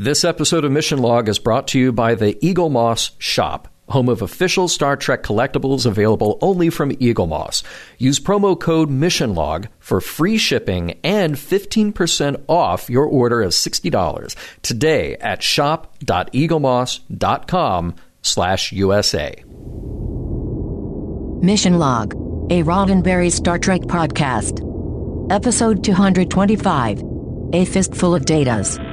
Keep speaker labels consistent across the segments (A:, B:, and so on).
A: This episode of Mission Log is brought to you by the Eaglemoss Shop home of official Star Trek collectibles available only from Eaglemoss. Use promo code MissionLog for free shipping and 15% off your order of $60 today at shop.eaglemoss.com slash USA.
B: Mission Log, a Roddenberry Star Trek podcast. Episode 225, A Fistful of Datas.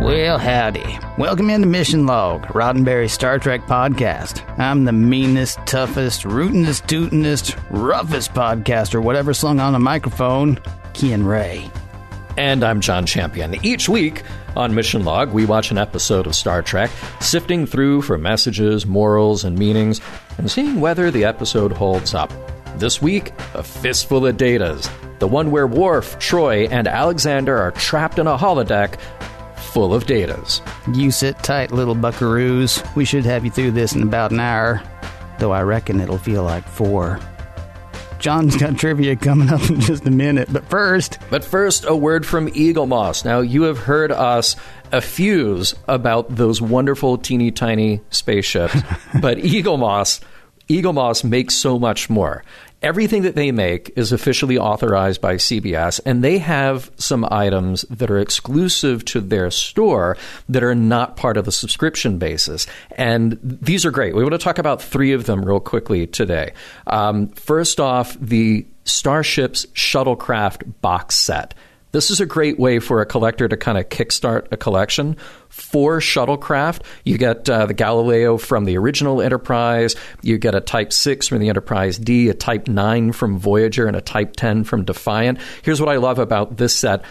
C: Well, howdy. Welcome into Mission Log, Roddenberry Star Trek podcast. I'm the meanest, toughest, rootinest, tootinest, roughest podcaster, whatever slung on a microphone, Ken Ray.
A: And I'm John Champion. Each week on Mission Log, we watch an episode of Star Trek, sifting through for messages, morals, and meanings, and seeing whether the episode holds up. This week, A Fistful of Datas, the one where Worf, Troi, and Alexander are trapped in a holodeck full of datas.
C: You sit tight, little buckaroos. We should have you through this in about an hour, though I reckon it'll feel like four. John's got trivia coming up in just a minute, but first.
A: But first, a word from Eaglemoss. Now, you have heard us effuse about those wonderful teeny tiny spaceships, but Eaglemoss. Eaglemoss makes so much more everything that they make is officially authorized by CBS, and they have some items that are exclusive to their store that are not part of the subscription basis. And these are great. We want to talk about three of them real quickly today. Um, first off, the Starships Shuttlecraft box set. This is a great way for a collector to kind of kickstart a collection. For shuttlecraft, you get uh, the Galileo from the original Enterprise, you get a Type 6 from the Enterprise D, a Type 9 from Voyager, and a Type 10 from Defiant. Here's what I love about this set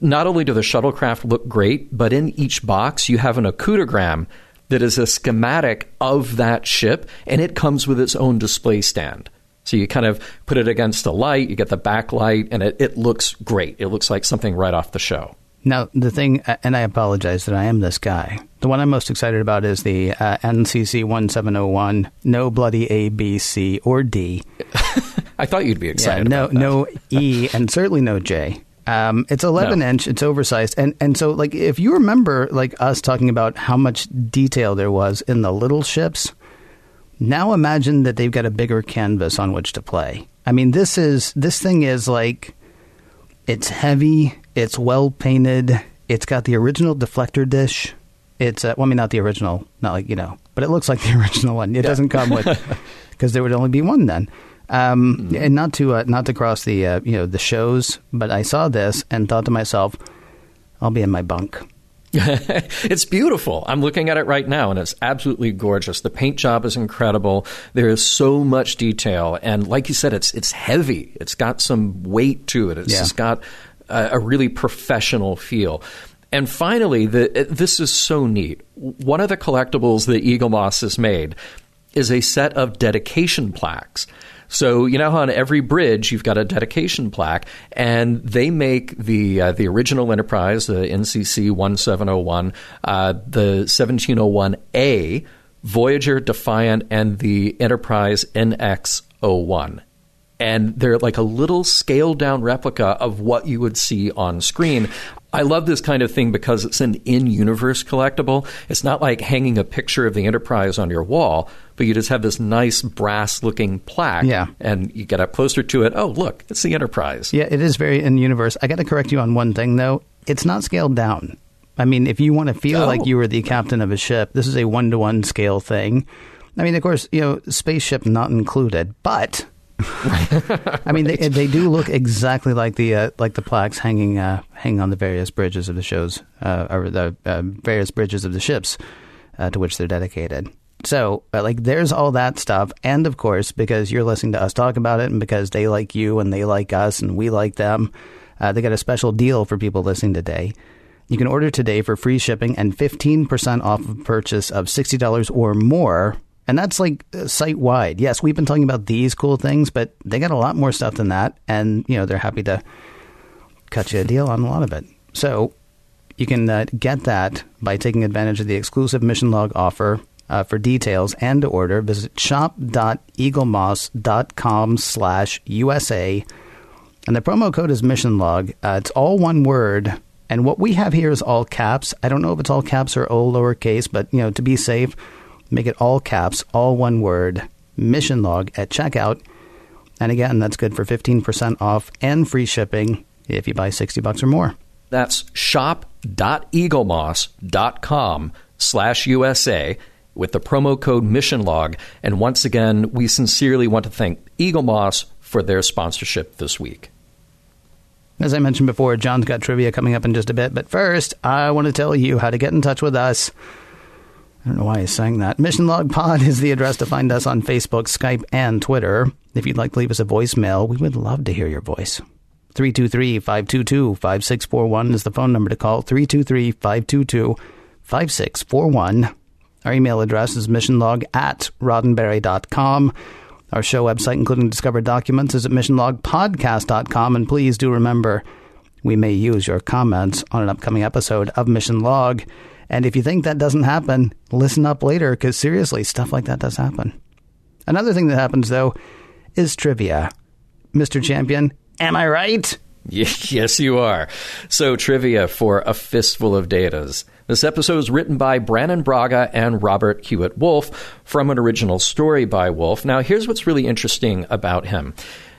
A: not only do the shuttlecraft look great, but in each box you have an ocutogram that is a schematic of that ship, and it comes with its own display stand. So you kind of put it against a light, you get the backlight, and it, it looks great. It looks like something right off the show.
C: Now, the thing, and I apologize that I am this guy. The one I'm most excited about is the uh, NCC 1701, no bloody A, B, C, or D.
A: I thought you'd be excited.
C: Yeah, no, no E, and certainly no J. Um, it's 11 no. inch. It's oversized, and and so like if you remember like us talking about how much detail there was in the little ships, now imagine that they've got a bigger canvas on which to play. I mean, this is this thing is like it's heavy, it's well painted, it's got the original deflector dish. It's uh, well, I mean, not the original, not like you know, but it looks like the original one. It yeah. doesn't come with because there would only be one then. Um, mm-hmm. And not to uh, not to cross the uh, you know the shows, but I saw this and thought to myself, I'll be in my bunk.
A: it's beautiful. I'm looking at it right now, and it's absolutely gorgeous. The paint job is incredible. There is so much detail, and like you said, it's it's heavy. It's got some weight to it. It's yeah. got a, a, really professional feel. And finally, the, this is so neat. One of the collectibles that Eaglemoss has made is a set of dedication plaques. So you know how on every bridge you've got a dedication plaque, and they make the uh, the original Enterprise, the NCC 1701, uh, the 1701A, Voyager, Defiant, and the Enterprise NX01 and they're like a little scaled down replica of what you would see on screen. I love this kind of thing because it's an in universe collectible. It's not like hanging a picture of the Enterprise on your wall, but you just have this nice brass looking plaque.
C: Yeah.
A: And you get up closer to it. Oh, look, it's the Enterprise.
C: Yeah, it is very in universe. I got to correct you on one thing, though. It's not scaled down. I mean, if you want to feel oh. like you were the captain of a ship, this is a one to one scale thing. I mean, of course, you know, spaceship not included, but I mean, they they do look exactly like the uh, like the plaques hanging uh, hanging on the various bridges of the shows uh, or the uh, various bridges of the ships uh, to which they're dedicated. So, uh, like, there's all that stuff. And of course, because you're listening to us talk about it and because they like you and they like us and we like them, they got a special deal for people listening today. You can order today for free shipping and 15% off of purchase of $60 or more. And that's like site wide. Yes, we've been talking about these cool things, but they got a lot more stuff than that. And, you know, they're happy to cut you a deal on a lot of it. So you can uh, get that by taking advantage of the exclusive Mission Log offer. Uh, for details and to order, visit shop.eaglemoss.com slash USA. And the promo code is Mission Log. Uh, it's all one word. And what we have here is all caps. I don't know if it's all caps or all lowercase, but, you know, to be safe, make it all caps, all one word, Mission Log at checkout. And again, that's good for 15% off and free shipping if you buy 60 bucks or more.
A: That's shop.eaglemoss.com slash USA with the promo code Mission Log. And once again, we sincerely want to thank Eaglemoss for their sponsorship this week.
C: As I mentioned before, John's got trivia coming up in just a bit. But first, I want to tell you how to get in touch with us. I don't know why he's saying that. Mission Log Pod is the address to find us on Facebook, Skype, and Twitter. If you'd like to leave us a voicemail, we would love to hear your voice. 323 522 5641 is the phone number to call. 323 522 5641. Our email address is missionlog at roddenberry.com. Our show website, including discovered documents, is at missionlogpodcast.com. And please do remember, we may use your comments on an upcoming episode of Mission Log. And if you think that doesn't happen, listen up later, because seriously, stuff like that does happen. Another thing that happens, though, is trivia. Mr. Champion, am I right?
A: Yes, you are. So, trivia for a fistful of datas. This episode is written by Brannon Braga and Robert Hewitt Wolfe from an original story by Wolfe. Now, here's what's really interesting about him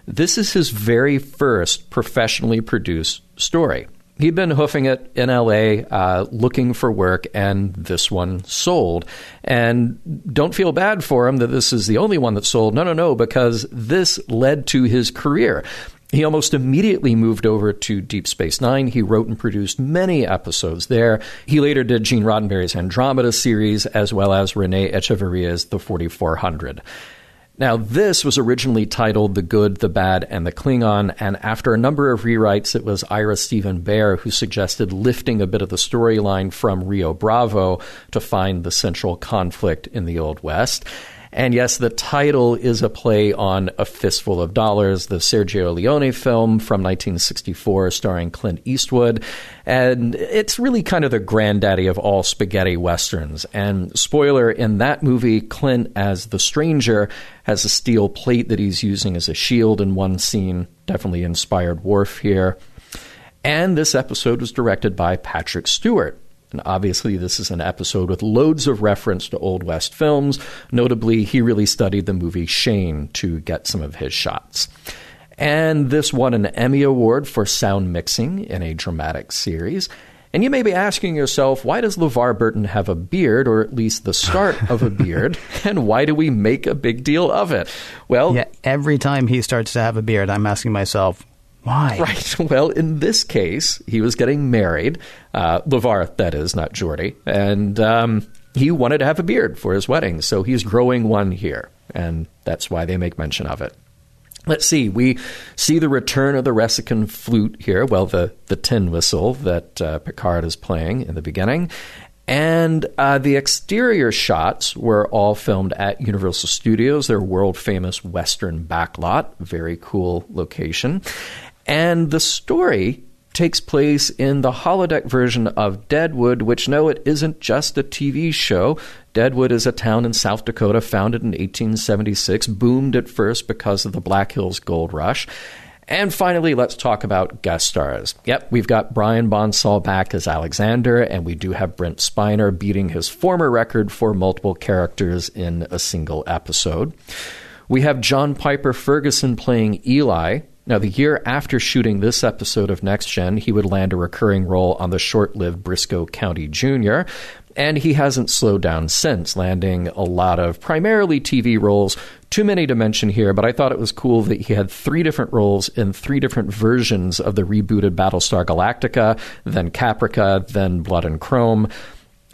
A: this is his very first professionally produced story. He'd been hoofing it in LA, uh, looking for work, and this one sold. And don't feel bad for him that this is the only one that sold. No, no, no, because this led to his career. He almost immediately moved over to Deep Space Nine. He wrote and produced many episodes there. He later did Gene Roddenberry's Andromeda series, as well as Rene Echevarria's The 4400. Now, this was originally titled The Good, the Bad, and the Klingon, and after a number of rewrites, it was Ira Steven Behr who suggested lifting a bit of the storyline from Rio Bravo to find the central conflict in the Old West. And yes, the title is a play on A Fistful of Dollars, the Sergio Leone film from 1964 starring Clint Eastwood. And it's really kind of the granddaddy of all spaghetti westerns. And spoiler, in that movie, Clint, as the stranger, has a steel plate that he's using as a shield in one scene. Definitely inspired Worf here. And this episode was directed by Patrick Stewart. And obviously, this is an episode with loads of reference to Old West films. Notably, he really studied the movie Shane to get some of his shots. And this won an Emmy Award for sound mixing in a dramatic series. And you may be asking yourself, why does LeVar Burton have a beard, or at least the start of a beard? and why do we make a big deal of it?
C: Well, yeah, every time he starts to have a beard, I'm asking myself, why?
A: Right. Well, in this case, he was getting married. Uh, LeVar, that is, not Geordi. And um, he wanted to have a beard for his wedding, so he's growing one here. And that's why they make mention of it. Let's see. We see the return of the Ressikan flute here. Well, the, the tin whistle that uh, Picard is playing in the beginning. And uh, the exterior shots were all filmed at Universal Studios, their world famous Western backlot. Very cool location. And the story takes place in the holodeck version of Deadwood, which no, it isn't just a TV show. Deadwood is a town in South Dakota founded in 1876, boomed at first because of the Black Hills Gold Rush. And finally, let's talk about guest stars. Yep, we've got Brian Bonsall back as Alexander, and we do have Brent Spiner beating his former record for multiple characters in a single episode. We have John Pyper-Ferguson playing Eli, now, the year after shooting this episode of Next Gen, he would land a recurring role on the short lived Brisco County Jr., and he hasn't slowed down since, landing a lot of primarily TV roles. Too many to mention here, but I thought it was cool that he had three different roles in three different versions of the rebooted Battlestar Galactica, then Caprica, then Blood and Chrome.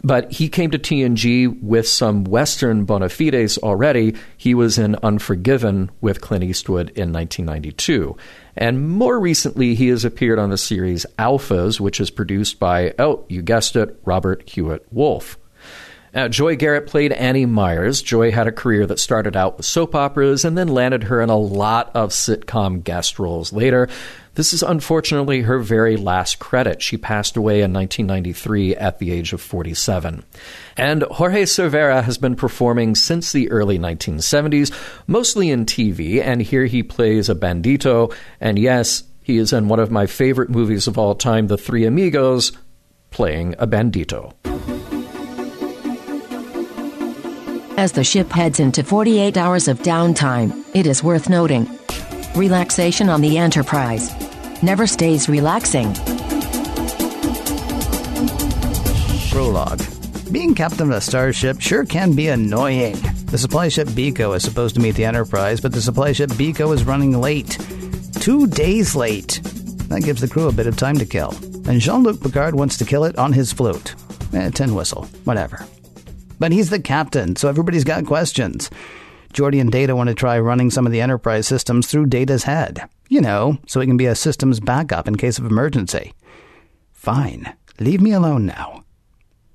A: But he came to TNG with some Western bona fides already. He was in Unforgiven with Clint Eastwood in 1992. And more recently, he has appeared on the series Alphas, which is produced by, oh, you guessed it, Robert Hewitt Wolfe. Now, Joy Garrett played Annie Myers. Joy had a career that started out with soap operas and then landed her in a lot of sitcom guest roles later. This is unfortunately her very last credit. She passed away in 1993 at the age of 47. And Jorge Cervera has been performing since the early 1970s, mostly in TV, and here he plays a bandito. And yes, he is in one of my favorite movies of all time, The Three Amigos, playing a bandito.
B: As the ship heads into 48 hours of downtime, it is worth noting relaxation on the Enterprise never stays relaxing.
C: Prologue. Being captain of a starship sure can be annoying. The supply ship Biko is supposed to meet the Enterprise, but the supply ship Biko is running late. Two days late. That gives the crew a bit of time to kill. And Jean Luc Picard wants to kill it on his flute. Eh, tin whistle, whatever. But he's the captain, so everybody's got questions. Geordi and Data want to try running some of the Enterprise systems through Data's head. You know, so it can be a systems backup in case of emergency. Fine. Leave me alone now.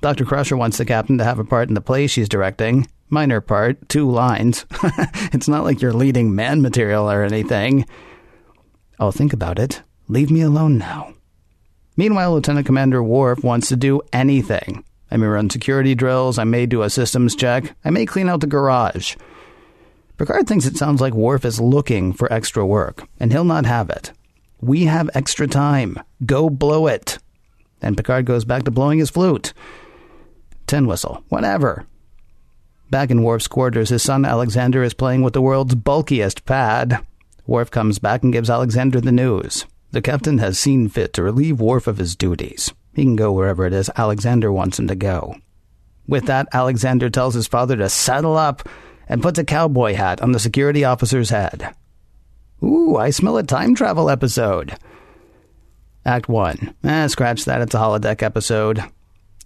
C: Dr. Crusher wants the captain to have a part in the play she's directing. Minor part, two lines. it's not like you're leading man material or anything. I'll think about it. Leave me alone now. Meanwhile, Lieutenant Commander Worf wants to do anything. I may run security drills, I may do a systems check, I may clean out the garage. Picard thinks it sounds like Worf is looking for extra work, and he'll not have it. We have extra time. Go blow it. And Picard goes back to blowing his flute. Tin whistle, whatever. Back in Worf's quarters, his son Alexander is playing with the world's bulkiest pad. Worf comes back and gives Alexander the news. The captain has seen fit to relieve Worf of his duties. He can go wherever it is Alexander wants him to go. With that, Alexander tells his father to saddle up and puts a cowboy hat on the security officer's head. Ooh, I smell a time travel episode. Act 1. Eh, scratch that, it's a holodeck episode.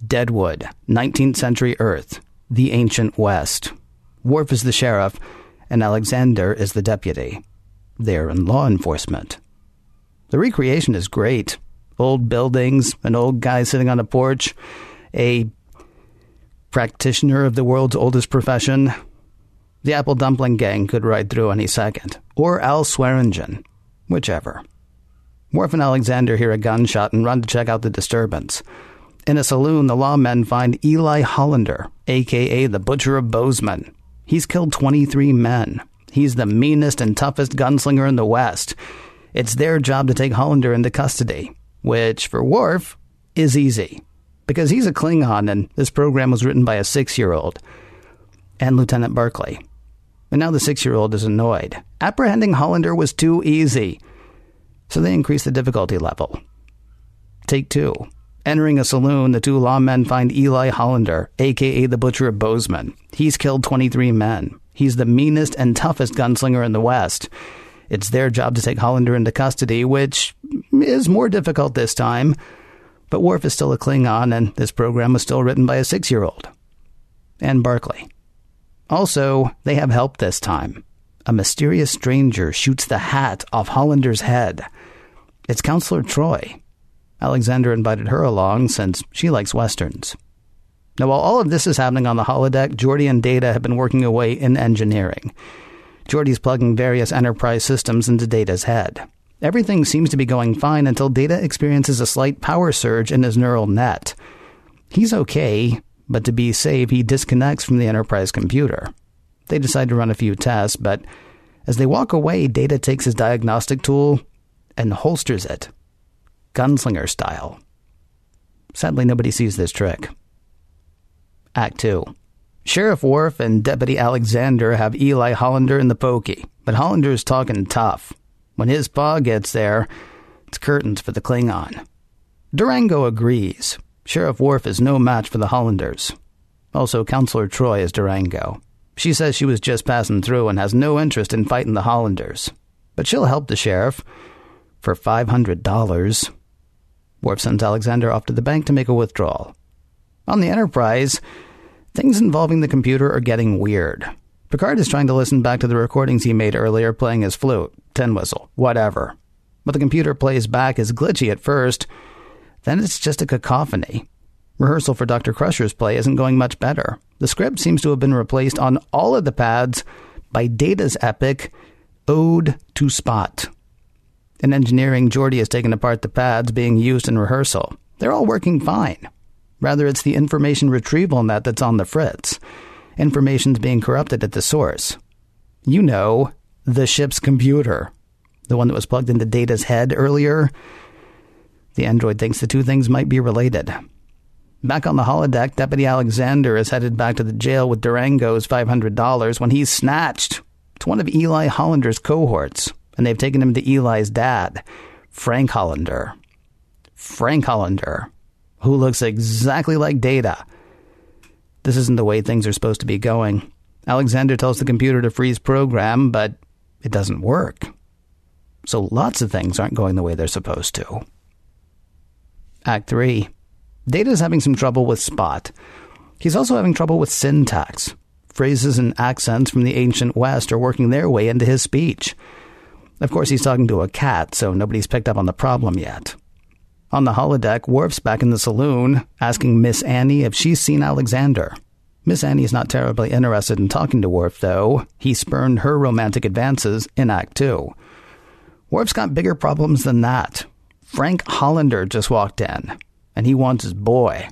C: Deadwood, 19th century Earth, the ancient West. Worf is the sheriff, and Alexander is the deputy. They're in law enforcement. The recreation is great. Old buildings, an old guy sitting on a porch, a practitioner of the world's oldest profession, the Apple Dumpling Gang could ride through any second, or Al Swearingen, whichever. Worf and Alexander hear a gunshot and run to check out the disturbance. In a saloon, the lawmen find Eli Hollander, aka the Butcher of Bozeman. He's killed 23 men. He's the meanest and toughest gunslinger in the West. It's their job to take Hollander into custody, which, for Worf, is easy. Because he's a Klingon and this program was written by a six year old. And Lieutenant Barclay, and now the six year old is annoyed. Apprehending Hollander was too easy. So they increase the difficulty level. Take two. Entering a saloon, the two lawmen find Eli Hollander, aka the Butcher of Bozeman. He's killed 23 men. He's the meanest and toughest gunslinger in the West. It's their job to take Hollander into custody, which is more difficult this time. But Worf is still a Klingon, and this program was still written by a six year old. And Barclay. Also, they have help this time. A mysterious stranger shoots the hat off Hollander's head. It's Counselor Troi. Alexander invited her along since she likes westerns. Now, while all of this is happening on the holodeck, Geordi and Data have been working away in engineering. Geordi's plugging various enterprise systems into Data's head. Everything seems to be going fine until Data experiences a slight power surge in his neural net. He's okay, but to be safe, he disconnects from the Enterprise computer. They decide to run a few tests, but as they walk away, Data takes his diagnostic tool and holsters it, gunslinger style. Sadly, nobody sees this trick. Act 2. Sheriff Worf and Deputy Alexander have Eli Hollander in the pokey, but Hollander's talking tough. When his paw gets there, it's curtains for the Klingon. Durango agrees, Sheriff Worf is no match for the Hollanders. Also, Counselor Troi is Durango. She says she was just passing through and has no interest in fighting the Hollanders. But she'll help the sheriff for $500. Worf sends Alexander off to the bank to make a withdrawal. On the Enterprise, things involving the computer are getting weird. Picard is trying to listen back to the recordings he made earlier playing his flute, tin whistle, whatever. What the computer plays back is glitchy at first, then it's just a cacophony. Rehearsal for Dr. Crusher's play isn't going much better. The script seems to have been replaced on all of the pads by Data's epic Ode to Spot. In engineering, Geordi has taken apart the pads being used in rehearsal. They're all working fine. Rather, it's the information retrieval net that's on the fritz. Information's being corrupted at the source. You know, the ship's computer. The one that was plugged into Data's head earlier. The android thinks the two things might be related. Back on the holodeck, Deputy Alexander is headed back to the jail with Durango's $500 when he's snatched. It's one of Eli Hollander's cohorts, and they've taken him to Eli's dad, Frank Hollander. Frank Hollander, who looks exactly like Data. This isn't the way things are supposed to be going. Alexander tells the computer to freeze program, but it doesn't work. So lots of things aren't going the way they're supposed to. Act 3. Data is having some trouble with Spot. He's also having trouble with syntax. Phrases and accents from the ancient West are working their way into his speech. Of course, he's talking to a cat, so nobody's picked up on the problem yet. On the holodeck, Worf's back in the saloon, asking Miss Annie if she's seen Alexander. Miss Annie's not terribly interested in talking to Worf, though. He spurned her romantic advances in Act 2. Worf's got bigger problems than that. Frank Hollander just walked in, and he wants his boy.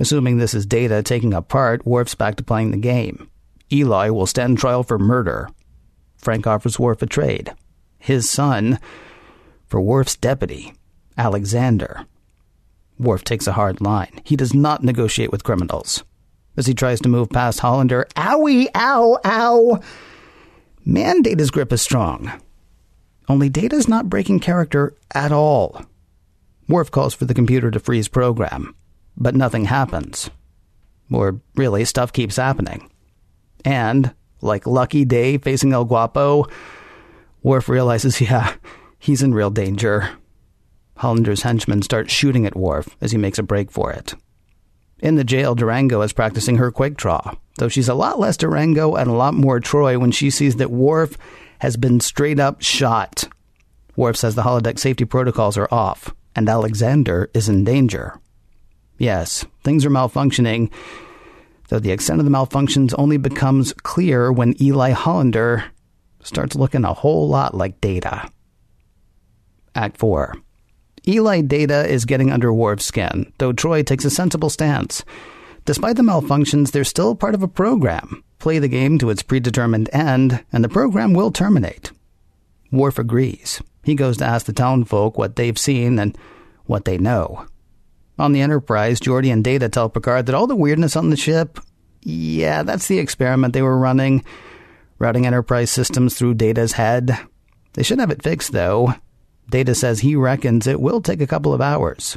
C: Assuming this is Data taking a part, Worf's back to playing the game. Eli will stand trial for murder. Frank offers Worf a trade. His son for Worf's deputy, Alexander. Worf takes a hard line. He does not negotiate with criminals. As he tries to move past Hollander, owie, ow, ow! Man, Data's grip is strong. Only Data's not breaking character at all. Worf calls for the computer to freeze program, but nothing happens. Or really, stuff keeps happening. And, like Lucky Day facing El Guapo, Worf realizes, yeah, he's in real danger. Hollander's henchmen start shooting at Worf as he makes a break for it. In the jail, Durango is practicing her quick draw, though she's a lot less Durango and a lot more Troi when she sees that Worf has been straight up shot. Worf says the holodeck safety protocols are off, and Alexander is in danger. Yes, things are malfunctioning, though the extent of the malfunctions only becomes clear when Eli Hollander starts looking a whole lot like Data. Act 4. Eli Data is getting under Worf's skin, though Troi takes a sensible stance. Despite the malfunctions, they're still part of a program. Play the game to its predetermined end, and the program will terminate. Worf agrees. He goes to ask the townfolk what they've seen and what they know. On the Enterprise, Geordi and Data tell Picard that all the weirdness on the ship, yeah, that's the experiment they were running, routing Enterprise systems through Data's head. They should have it fixed, though. Data says he reckons it will take a couple of hours.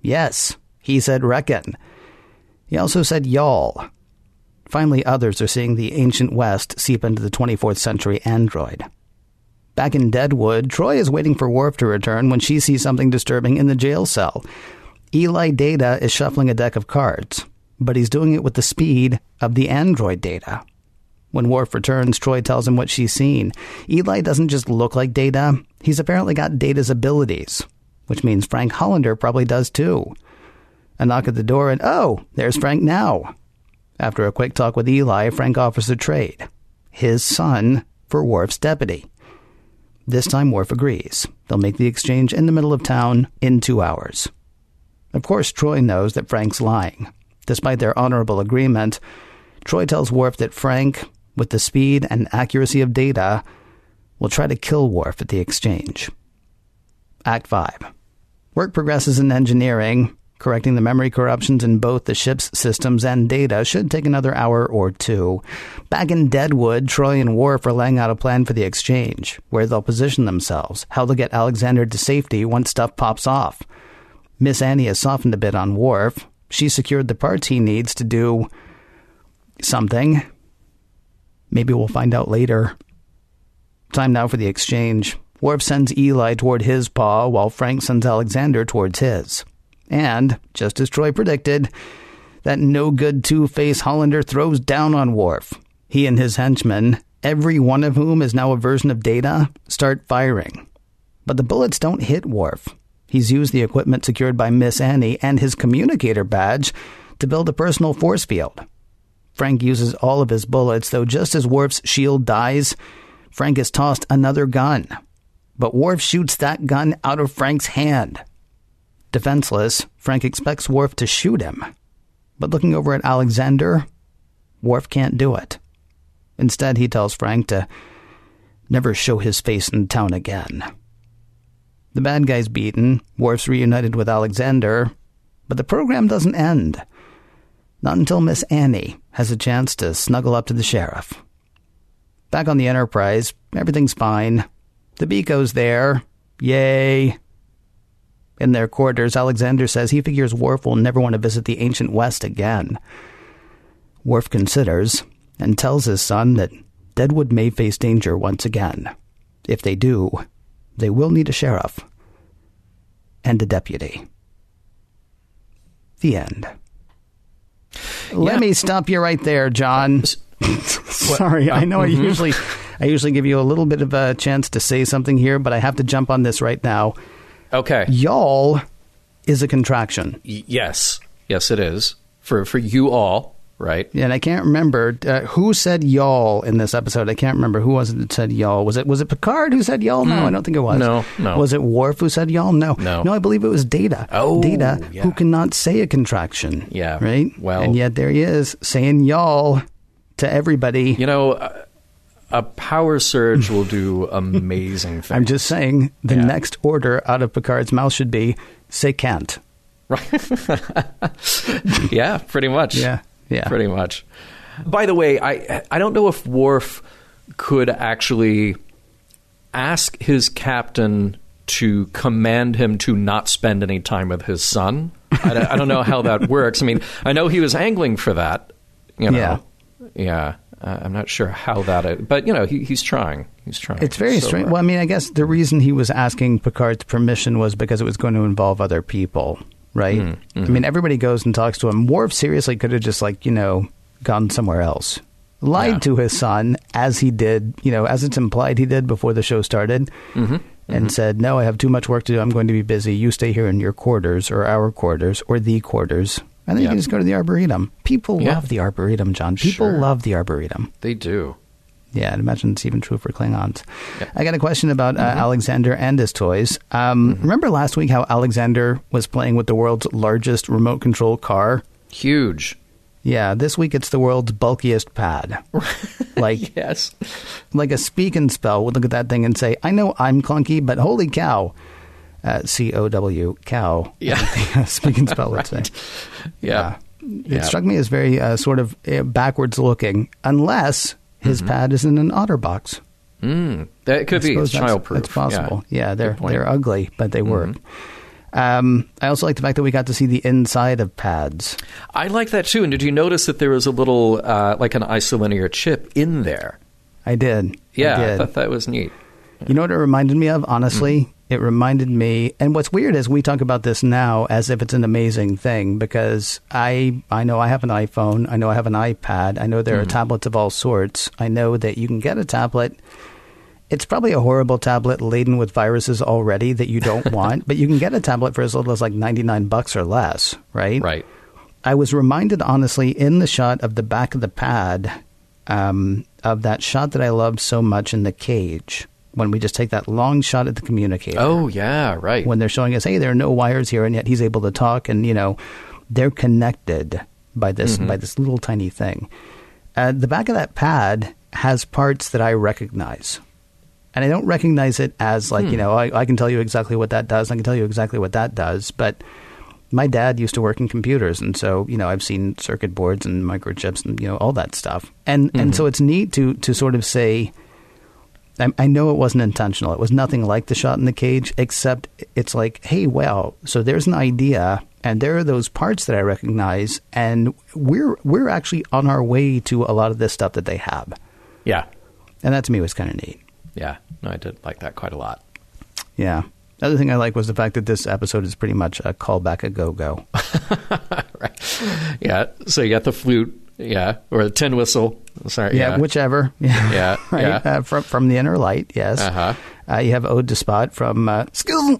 C: Yes, he said reckon. He also said y'all. Finally, others are seeing the ancient West seep into the 24th century android. Back in Deadwood, Troi is waiting for Worf to return when she sees something disturbing in the jail cell. Eli Data is shuffling a deck of cards, but he's doing it with the speed of the android Data. When Worf returns, Troi tells him what she's seen. Eli doesn't just look like Data, he's apparently got Data's abilities, which means Frank Hollander probably does too. A knock at the door, and oh, there's Frank now. After a quick talk with Eli, Frank offers a trade his son for Worf's deputy. This time, Worf agrees. They'll make the exchange in the middle of town in two hours. Of course, Troi knows that Frank's lying. Despite their honorable agreement, Troi tells Worf that Frank with the speed and accuracy of data, will try to kill Worf at the exchange. Act 5. Work progresses in engineering. Correcting the memory corruptions in both the ship's systems and data should take another hour or two. Back in Deadwood, Troi and Worf are laying out a plan for the exchange, where they'll position themselves, how they'll get Alexander to safety once stuff pops off. Miss Annie has softened a bit on Worf. She secured the parts he needs to do something, Maybe we'll find out later. Time now for the exchange. Worf sends Eli toward his paw, while Frank sends Alexander towards his. And, just as Troi predicted, That no good two face Hollander throws down on Worf. He and his henchmen, every one of whom is now a version of Data, start firing. But the bullets don't hit Worf. He's used the equipment secured by Miss Annie and his communicator badge to build a personal force field. Frank uses all of his bullets, though just as Worf's shield dies, Frank is tossed another gun. But Worf shoots that gun out of Frank's hand. Defenseless, Frank expects Worf to shoot him. But looking over at Alexander, Worf can't do it. Instead, he tells Frank to never show his face in town again. The bad guy's beaten, Worf's reunited with Alexander, but the program doesn't end. Not until Miss Annie has a chance to snuggle up to the sheriff. Back on the Enterprise, everything's fine. The Biko's there. Yay. In their quarters, Alexander says he figures Worf will never want to visit the ancient West again. Worf considers and tells his son that Deadwood may face danger once again. If they do, they will need a sheriff and a deputy. The end. Let
A: Yeah.
C: me stop you right there, John. Sorry, I know I mm-hmm. usually I usually give you a little bit of a chance to say something here, but I have to jump on this right now.
A: Okay.
C: Y'all is a contraction.
A: Y- yes. Yes, it is. For for you all, right?
C: And I can't remember uh, who said y'all in this episode. I can't remember who was it that said y'all. Was it was it Picard who said y'all? No, I don't think it was.
A: No, no.
C: Was it Worf who said y'all? No,
A: No.
C: no. I believe it was Data.
A: Oh,
C: Data
A: yeah.
C: who cannot say a contraction.
A: Yeah,
C: right.
A: well-
C: and yet there he is saying y'all to everybody.
A: You know, a, a power surge will do amazing things.
C: I'm just saying the
A: Yeah.
C: next order out of Picard's mouth should be say can't. Right.
A: yeah, pretty much.
C: Yeah, yeah.
A: pretty much. By the way, I I don't know if Worf could actually ask his captain to command him to not spend any time with his son. I, don't- I don't know how that works. I mean, I know he was angling for that. You know,
C: Yeah.
A: yeah. Uh, I'm not sure how that, but you know, he, he's trying. He's trying.
C: It's very
A: So,
C: strange.
A: uh,
C: Well, I mean, I guess the reason he was asking Picard's permission was because it was going to involve other people, right?
A: Mm-hmm.
C: I mean, everybody goes and talks to him. Worf seriously could have just, like, you know, gone somewhere else. Lied
A: Yeah.
C: to his son, as he did, you know, as it's implied he did before the show started,
A: Mm-hmm.
C: and said, No, I have too much work to do. I'm going to be busy. You stay here in your quarters, or our quarters, or the quarters. And then you can just go to the Arboretum. People
A: Yeah.
C: love the Arboretum, John. People
A: Sure.
C: love the Arboretum.
A: they do.
C: Yeah, I'd imagine it's even true for Klingons. I got a question about uh, Alexander and his toys. Um, Remember last week how Alexander was playing with the world's largest remote control car?
A: Huge.
C: Yeah, this week it's the world's bulkiest pad. like
A: Yes.
C: like a speak and spell would look at that thing and say, "I know I'm clunky, but holy cow." Uh, C O W cow.
A: Yeah.
C: speak and spell would say.
A: Yeah.
C: It
A: Yeah.
C: struck me as very uh, sort of uh, backwards looking, unless his
A: Mm-hmm.
C: pad is in an otter box.
A: Mm, that could
C: I
A: be.
C: suppose
A: It's
C: that's-
A: childproof.
C: It's possible. Yeah,
A: Good
C: they're they're ugly, but they work. Um, I also like the fact that we got to see the inside of pads.
A: I like that too. And did you notice that there was a little, uh, like an isolinear chip in there?
C: I did.
A: Yeah,
C: I
A: I, thought that was neat.
C: You know what it reminded me of? Honestly,
A: Mm.
C: It reminded me. And what's weird is we talk about this now as if it's an amazing thing because I I know I have an iPhone. I know I have an iPad. I know there
A: Mm-hmm.
C: are tablets of all sorts. I know that you can get a tablet. It's probably a horrible tablet laden with viruses already that you don't want, but you can get a tablet for as little as like 99 bucks or less, right?
A: Right.
C: I was reminded, honestly, in the shot of the back of the pad, um, of that shot that I loved so much in the cage when we just take that long shot at the communicator.
A: Oh, yeah, right.
C: When they're showing us, hey, there are no wires here, and yet he's able to talk, and you know, they're connected by this mm-hmm. by this little tiny thing. Uh, the back of that pad has parts that I recognize. And I don't recognize it as like, you hmm. know, I, I can tell you exactly what that does. I can tell you exactly what that does. But my dad used to work in computers. And so, you know, I've seen circuit boards and microchips and, you know, all that stuff. And, and mm-hmm. so it's neat to, to sort of say, I, I know it wasn't intentional. It was nothing like the shot in the cage, except it's like, hey, well, so there's an idea, and there are those parts that I recognize, and we're we're actually on our way to a lot of this stuff that they have,
A: yeah.
C: and that to me was kind of neat.
A: Yeah. No, I did like that quite a lot.
C: Yeah. The other thing I like was the fact that this episode is pretty much a callback a go go.
A: right. yeah. So you got the flute, yeah, or the tin whistle. Sorry,
C: Yeah,
A: yeah,
C: whichever. Yeah,
A: Yeah,
C: right.
A: yeah.
C: Uh, from from the inner light. Yes.
A: Uh-huh.
C: Uh, you have Ode to Spot from uh, Skills.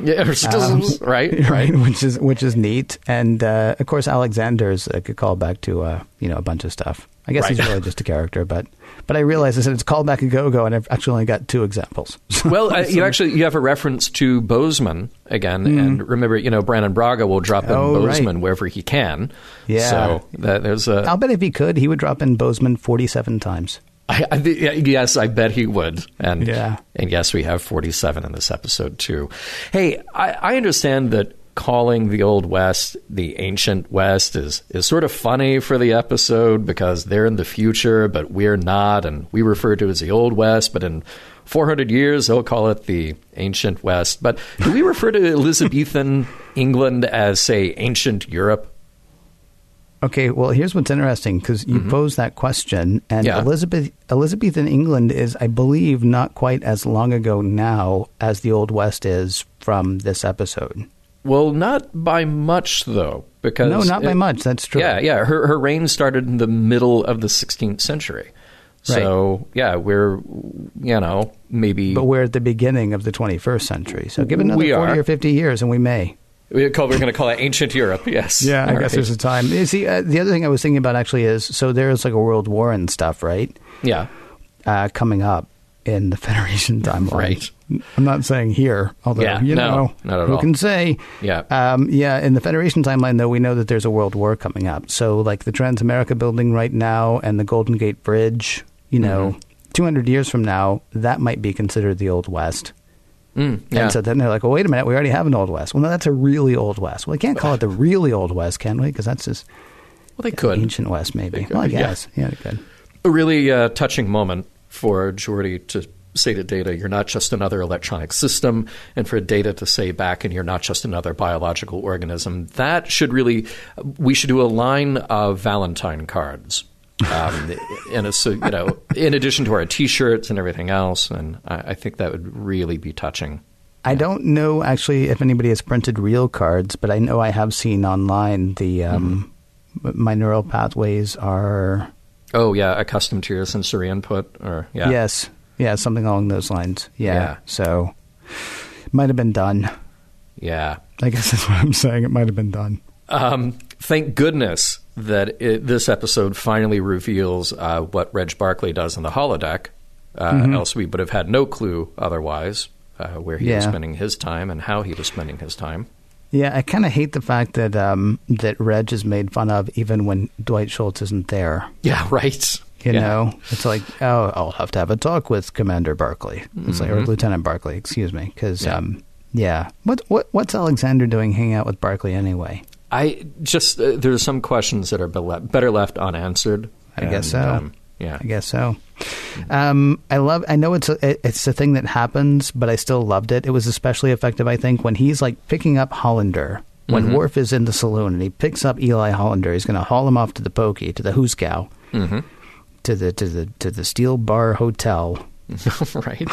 A: yeah, or stizzles, right,
C: Um, right, which is which is neat, and uh, of course Alexander's a good callback to uh, you know a bunch of stuff. I guess
A: Right.
C: he's really just a character, but but I realized I said it's a go go, and I've actually only got two examples.
A: Well, uh, you actually you have a reference to Bozeman again, and remember, you know, Brannon Braga will drop in.
C: Oh, right.
A: Bozeman wherever he can.
C: Yeah.
A: So that, there's a
C: I'll bet if he could, he would drop in Bozeman forty seven times.
A: I, I, yes, I bet he would. And
C: Yeah.
A: and yes, we have 47 in this episode too. Hey, I, I understand that calling the Old West the Ancient West is is sort of funny for the episode because they're in the future, but we're not, and we refer to it as the Old West, but in 400 years they'll call it the Ancient West. But do we refer to Elizabethan England as, say, ancient Europe?
C: Okay, well, here's what's interesting because you posed that question, and
A: Mm-hmm. Yeah.
C: Elizabeth Elizabethan England is, I believe, not quite as long ago now as the Old West is from this episode.
A: Well, not by much though, because
C: No, not by much. That's true.
A: Yeah, yeah. Her her reign started in the middle of the 16th century. So yeah, we're you know maybe
C: But we're at the beginning of the 21st century. So give another
A: We
C: 40
A: are.
C: or 50 years and we may.
A: we call, we're going to call it ancient Europe. Yes.
C: Yeah, I
A: All
C: guess
A: right.
C: there's a time. You see, uh, the other thing I was thinking about actually is so there's like a world war and stuff, right?
A: yeah.
C: Uh, coming up in the Federation timeline.
A: Right.
C: I'm not saying here, although,
A: Yeah,
C: you
A: no,
C: know, who
A: all.
C: can say?
A: Yeah.
C: Um, yeah, in the Federation timeline, though, we know that there's a world war coming up. So, like the Transamerica building right now and the Golden Gate Bridge, you know,
A: Mm-hmm.
C: 200 years from now, that might be considered the Old West.
A: Mm, yeah.
C: And so then they're like, well, wait a minute, we already have an Old West. Well, no, that's a really Old West. Well, we can't call it the really Old West, can we? Because that's just
A: well, they could.
C: ancient West, maybe.
A: Could,
C: well, I
A: yeah.
C: guess. Yeah, they could.
A: A really uh, touching moment for Geordi to say to Data, "You're not just another electronic system," and for Data to say back, "And you're not just another biological organism." That should really, we should do a line of Valentine cards. um, and it's, you know, in addition to our T-shirts and everything else, and I, I think that would really be touching.
C: I don't know actually if anybody has printed real cards, but I know I have seen online the um,
A: Mm-hmm.
C: my neural pathways are
A: Oh yeah, accustomed to your sensory input, or yeah,
C: yes, yeah, something along those lines. Yeah,
A: Yeah.
C: so might have been done.
A: yeah.
C: I guess that's what I'm saying. It might have been done.
A: Um, thank goodness that it, this episode finally reveals uh, what Reg Barclay does in the holodeck. Uh,
C: Mm-hmm.
A: Else we would have had no clue otherwise uh, where he was spending his time and how he was spending his time.
C: Yeah, I kind of hate the fact that um, that Reg is made fun of even when Dwight Schultz isn't there.
A: Yeah, right.
C: You
A: Yeah.
C: know, it's like, oh, I'll have to have a talk with Commander Barclay. It's like, or Lieutenant Barclay, excuse me, because
A: Mm-hmm. Yeah.
C: um, yeah, what what what's Alexander doing hanging out with Barclay anyway?
A: I just uh, there's some questions that are better left unanswered.
C: I guess so.
A: um, yeah.
C: I guess so. Um, I love. I know it's a it- it's a thing that happens, but I still loved it. It was especially effective, I think, when he's like picking up Hollander. When
A: Mm-hmm.
C: Worf is in the saloon and he picks up Eli Hollander, he's going to haul him off to the pokey, to the Hooskow,
A: Mm-hmm.
C: To the to the to the Steel Bar Hotel.
A: right.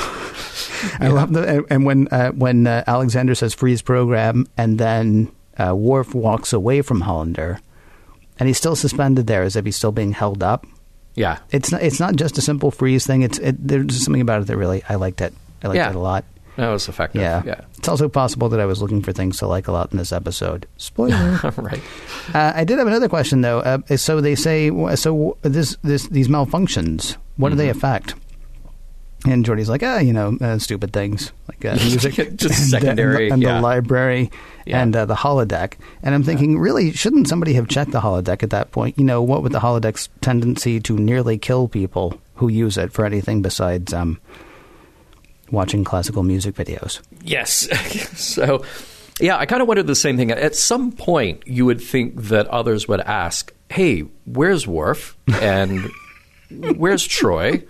C: I love the and- and when uh, when uh, Alexander says freeze program, and then uh, Worf walks away from Hollander, and he's still suspended there as if he's still being held up.
A: Yeah.
C: It's not. It's not just a simple freeze thing. It's it, there's something about it that really I liked it. I liked
A: Yeah.
C: it a lot.
A: That was effective.
C: Yeah.
A: Yeah.
C: It's also possible that I was looking for things to like a lot in this episode. Spoiler.
A: right.
C: uh, I did have another question though. Uh, so they say so this this these malfunctions. What do they
A: Mm-hmm.
C: affect? And Geordi's like, ah, you know, uh, stupid things like uh, music,
A: Just
C: and,
A: secondary,
C: and, the, and
A: yeah.
C: the library,
A: Yeah.
C: and uh, the holodeck. And I'm thinking, really, shouldn't somebody have checked the holodeck at that point? You know, what with the holodeck's tendency to nearly kill people who use it for anything besides um, watching classical music videos?
A: Yes. so, yeah, I kind of wondered the same thing. At some point, you would think that others would ask, "Hey, where's Worf and where's Troi?"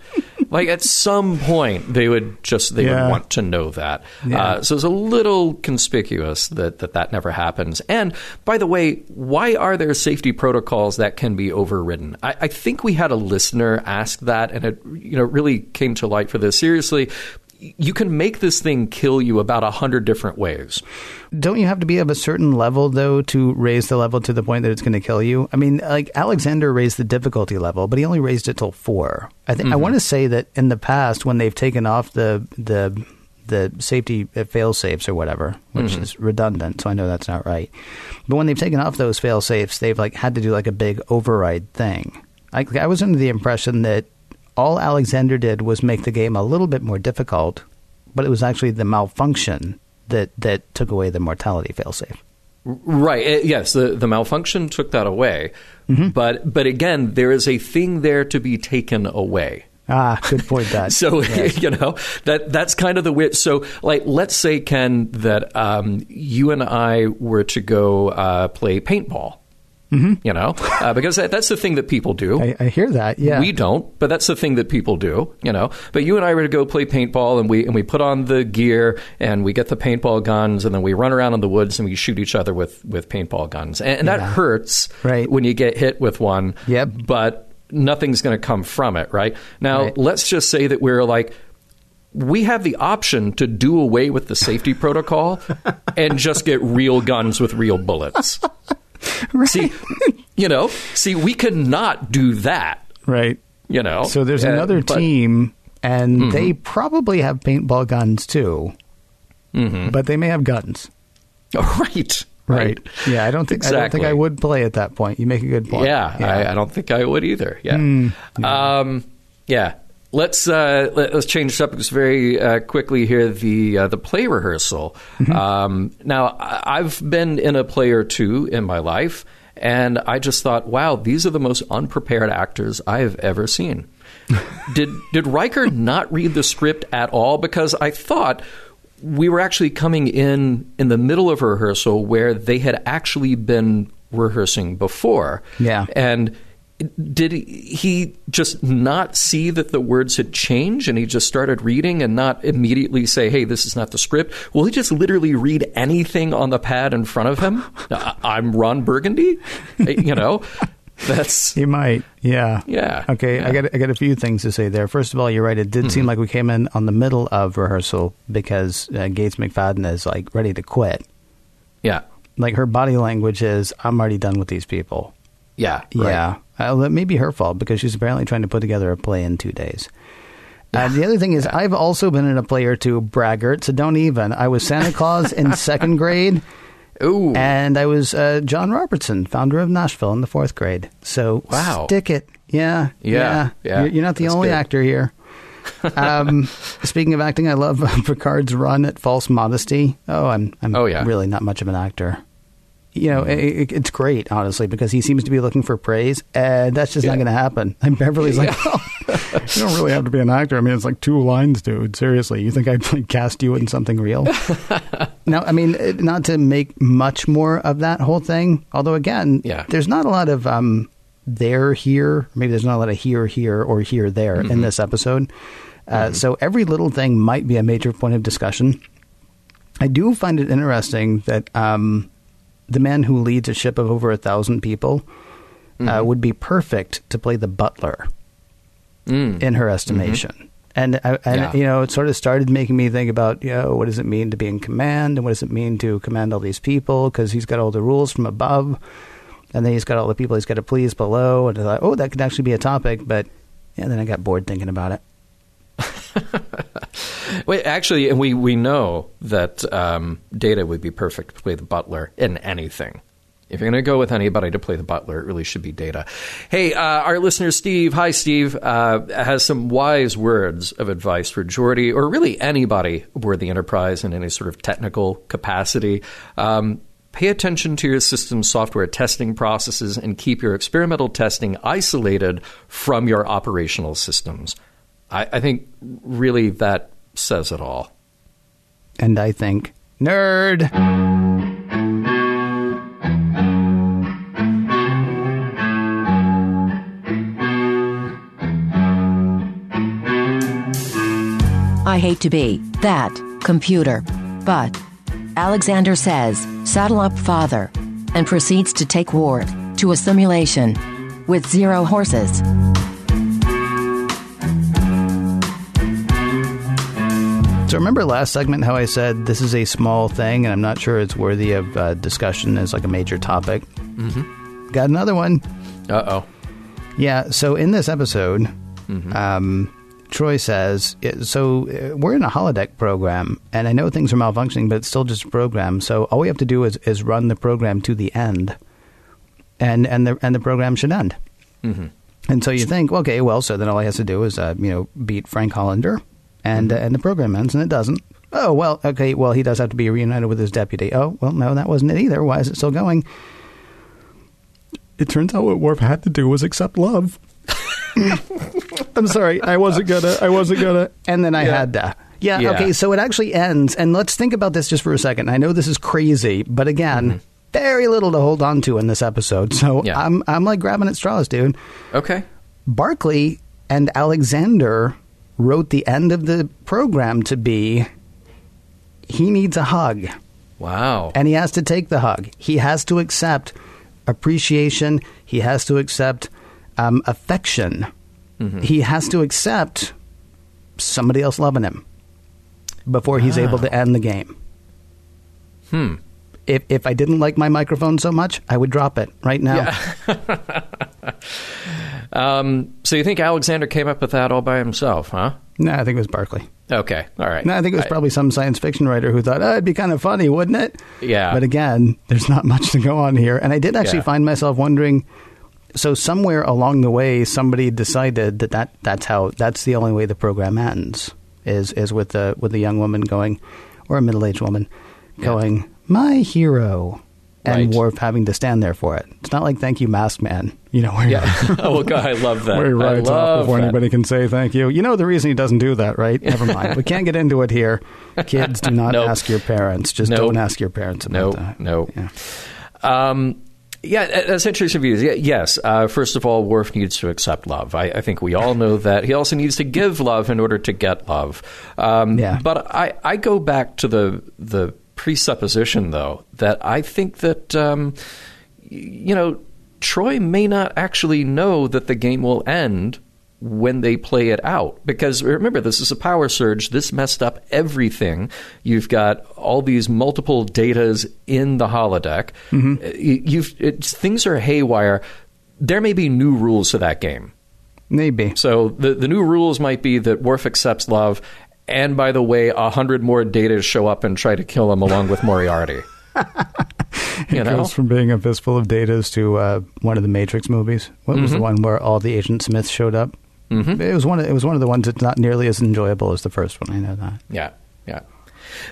A: Like at some point, they would just they
C: Yeah.
A: would want to know that.
C: Yeah.
A: Uh, so it's a little conspicuous that, that that never happens. And by the way, why are there safety protocols that can be overridden? I, I think we had a listener ask that, and it you know really came to light for this. Seriously, you can make this thing kill you about a hundred different ways.
C: Don't you have to be of a certain level though to raise the level to the point that it's going to kill you? I mean, like Alexander raised the difficulty level, but he only raised it till four. I think I mm-hmm. want to say that in the past when they've taken off the the the safety uh, fail safes or whatever, which mm-hmm. is redundant, so I know that's not right. But when they've taken off those fail safes, they've like had to do like a big override thing. I, I was under the impression that all Alexander did was make the game a little bit more difficult, but it was actually the malfunction that that took away the mortality failsafe.
A: Right. Uh, Yes, the, the malfunction took that away.
C: Mm-hmm.
A: But but again, there is a thing there to be taken away.
C: Ah, good point. That
A: So you know that that's kind of the weird. So like, let's say Ken that um, you and I were to go uh, play paintball. Mm-hmm. You know, uh, because that, that's the thing that people do.
C: I, I hear that. Yeah,
A: We don't, but that's the thing that people do, you know. But you and I were to go play paintball, and we and we put on the gear, and we get the paintball guns, and then we run around in the woods and we shoot each other with with paintball guns, and, and that
C: Yeah.
A: hurts
C: Right.
A: when you get hit with one.
C: Yep.
A: But nothing's going to come from it, right? Now,
C: Right.
A: let's just say that we're like. We have the option to do away with the safety protocol and just get real guns with real bullets. See, you know, see, we cannot do that
C: right.
A: you know.
C: So there's another
A: but-
C: team, and mm-hmm. they probably have paintball guns too, mm-hmm. but they may have guns.
A: Oh, right, right,
C: Yeah, I don't think I don't think I would play at that point. You make a good point.
A: Yeah, I, I don't think I would either. Yeah, hmm. um, yeah. Let's uh, let, us change subjects very uh, quickly here. The uh, the play rehearsal. Um, now, I've been in a play or two in my life, and I just thought, wow, these are the most unprepared actors I have ever seen. did did Riker not read the script at all? Because I thought we were actually coming in in the middle of a rehearsal where they had actually been rehearsing before.
C: Yeah.
A: And did he just not see that the words had changed and he just started reading and not immediately say, hey, this is not the script? Will he just literally read anything on the pad in front of him? I- I'm Ron Burgundy? you know? That's.
C: He might. Yeah.
A: Yeah.
C: Okay.
A: Yeah.
C: I got I got a few things to say there. First of all, you're right. It did seem like we came in on the middle of rehearsal because uh, Gates McFadden is like ready to quit.
A: Yeah.
C: Like her body language is, "I'm already done with these people."
A: Yeah. right.
C: Yeah. Uh, that may be her fault because she's apparently trying to put together a play in two days. Uh, the other thing is, I've also been in a play or two, braggart, so don't even. I was Santa Claus in second grade,
A: Ooh.
C: and I was uh, John Robertson, founder of Nashville, in the fourth grade. So
A: Wow.
C: stick it. Yeah.
A: Yeah, yeah.
C: You're, you're not the
A: That's
C: only
A: good.
C: actor here. um, speaking of acting, I love Picard's run at False Modesty. Oh, I'm, I'm
A: Oh, yeah.
C: really not much of an actor. You know,
A: Mm-hmm.
C: it, it's great, honestly, because he seems to be looking for praise, and that's just not going to happen. And Beverly's like, oh, you don't really have to be an actor. I mean, it's like two lines, dude. Seriously, you think I'd like, cast you in something real? now, I mean, not to make much more of that whole thing, although again,
A: Yeah.
C: there's not a lot of um, there, here. Maybe there's not a lot of here, here, or here, there
A: Mm-hmm.
C: in this episode. Uh, So every little thing might be a major point of discussion. I do find it interesting that um, the man who leads a ship of over a thousand people
A: Mm-hmm.
C: uh, would be perfect to play the butler
A: Mm.
C: in her estimation. And, I, and
A: Yeah.
C: you know, it sort of started making me think about, you know, what does it mean to be in command, and what does it mean to command all these people? Because he's got all the rules from above, and then he's got all the people he's got to please below. And I thought, oh, that could actually be a topic, but yeah, then I got bored thinking about it.
A: Wait, actually, we, we know that um, Data would be perfect to play the butler in anything. If you're going to go with anybody to play the butler, it really should be Data. Hey, uh, our listener Steve, hi Steve, uh, has some wise words of advice for Geordi, or really anybody aboard the Enterprise in any sort of technical capacity. Um, Pay attention to your system software testing processes and keep your experimental testing isolated from your operational systems. I, I think really that says it all.
C: And I think, nerd.
B: I hate to be that computer. But Alexander says, saddle up, father, and proceeds to take Worf to a simulation with zero horses.
C: So remember last segment how I said this is a small thing and I'm not sure it's worthy of uh, discussion as like a major topic. Mm-hmm. Got another one.
A: Uh oh.
C: Yeah. So in this episode, um, Troi says, so uh, we're in a holodeck program, and I know things are malfunctioning, but it's still just a program. So all we have to do is, is run the program to the end, and and the and the program should end. And so you think, okay, well, so then all he has to do is, uh, you know, beat Frank Hollander, and uh, and the program ends, and it doesn't. Oh well, okay, well he does have to be reunited with his deputy. Oh well, no, that wasn't it either. Why is it still going? It turns out what Worf had to do was accept love. I'm sorry, I wasn't gonna. I wasn't gonna. And then I
A: Yeah.
C: had to. Yeah,
A: Yeah.
C: Okay. So it actually ends, and let's think about this just for a second. I know this is crazy, but again, very little to hold on to in this episode. So
A: Mm-hmm. Yeah.
C: I'm I'm like grabbing at straws, dude.
A: Okay.
C: Barclay and Alexander wrote the end of the program to be he needs a hug
A: Wow.
C: and he has to take the hug. He has to accept appreciation. He has to accept um, affection. He has to accept somebody else loving him before he's able to end the game.
A: Hmm.
C: If if I didn't like my microphone so much, I would drop it right now.
A: Um, so you think Alexander came up with that all by himself, huh?
C: No, I think it was Barclay.
A: Okay. All right.
C: No, I think it was probably some science fiction writer who thought, oh, it'd be kind of funny, wouldn't it?
A: Yeah.
C: But again, there's not much to go on here. And I did actually
A: Yeah.
C: find myself wondering so somewhere along the way, somebody decided that, that that's how that's the only way the program ends is is with the with the young woman going, or a middle aged woman going, my hero, and
A: Right.
C: Worf having to stand there for it. It's not like thank you, Mask Man. You know where
A: Yeah. oh, God, I love that.
C: where he rides off before
A: that.
C: anybody can say thank you. You know the reason he doesn't do that, right? Never mind. we can't get into it here. Kids, do not
A: Nope.
C: ask your parents. Just
A: Nope.
C: don't ask your parents about
A: No,
C: that.
A: no.
C: Yeah.
A: Um, yeah, that's interesting views. Yes, uh, first of all, Worf needs to accept love. I, I think we all know that. He also needs to give love in order to get love. Um,
C: Yeah.
A: But I, I go back to the the presupposition, though, that I think that um, you know Troi may not actually know that the game will end when they play it out. Because remember, this is a power surge. This messed up everything. You've got all these multiple datas in the holodeck. It's, things are haywire. There may be new rules to that game.
C: Maybe.
A: So the the new rules might be that Worf accepts love, and by the way, a hundred more datas show up and try to kill him along with Moriarty. you know,
C: Goes from being a fistful of datas to uh, one of the Matrix movies. What was
A: Mm-hmm.
C: the one where all the Agent Smiths showed up? Mm-hmm. It was one. Of, it was one of the ones that's not nearly as enjoyable as the first one. I know that.
A: Yeah, yeah.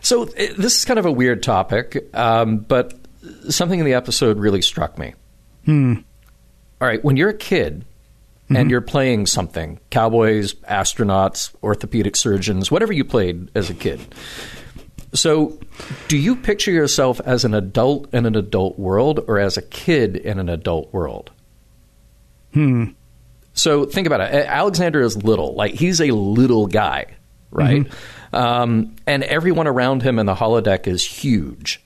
A: So uh, this is kind of a weird topic, um, but something in the episode really struck me.
C: Hmm.
A: All right, when you're a kid and you're playing something, cowboys, astronauts, orthopedic surgeons, whatever you played as a kid. So, do you picture yourself as an adult in an adult world or as a kid in an adult world?
C: Hmm.
A: So think about it. Alexander is little, like he's a little guy, right? Um, and everyone around him in the holodeck is huge.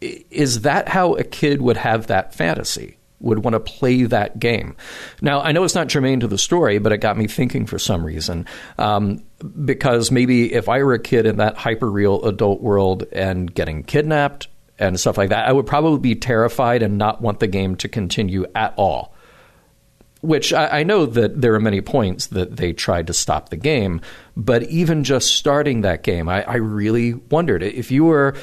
A: Is that how a kid would have that fantasy? Would want to play that game? Now I know it's not germane to the story, but it got me thinking for some reason. Um, because maybe if I were a kid in that hyperreal adult world and getting kidnapped and stuff like that, I would probably be terrified and not want the game to continue at all which I, I know that there are many points that they tried to stop the game, but even just starting that game, I, I really wondered if you were,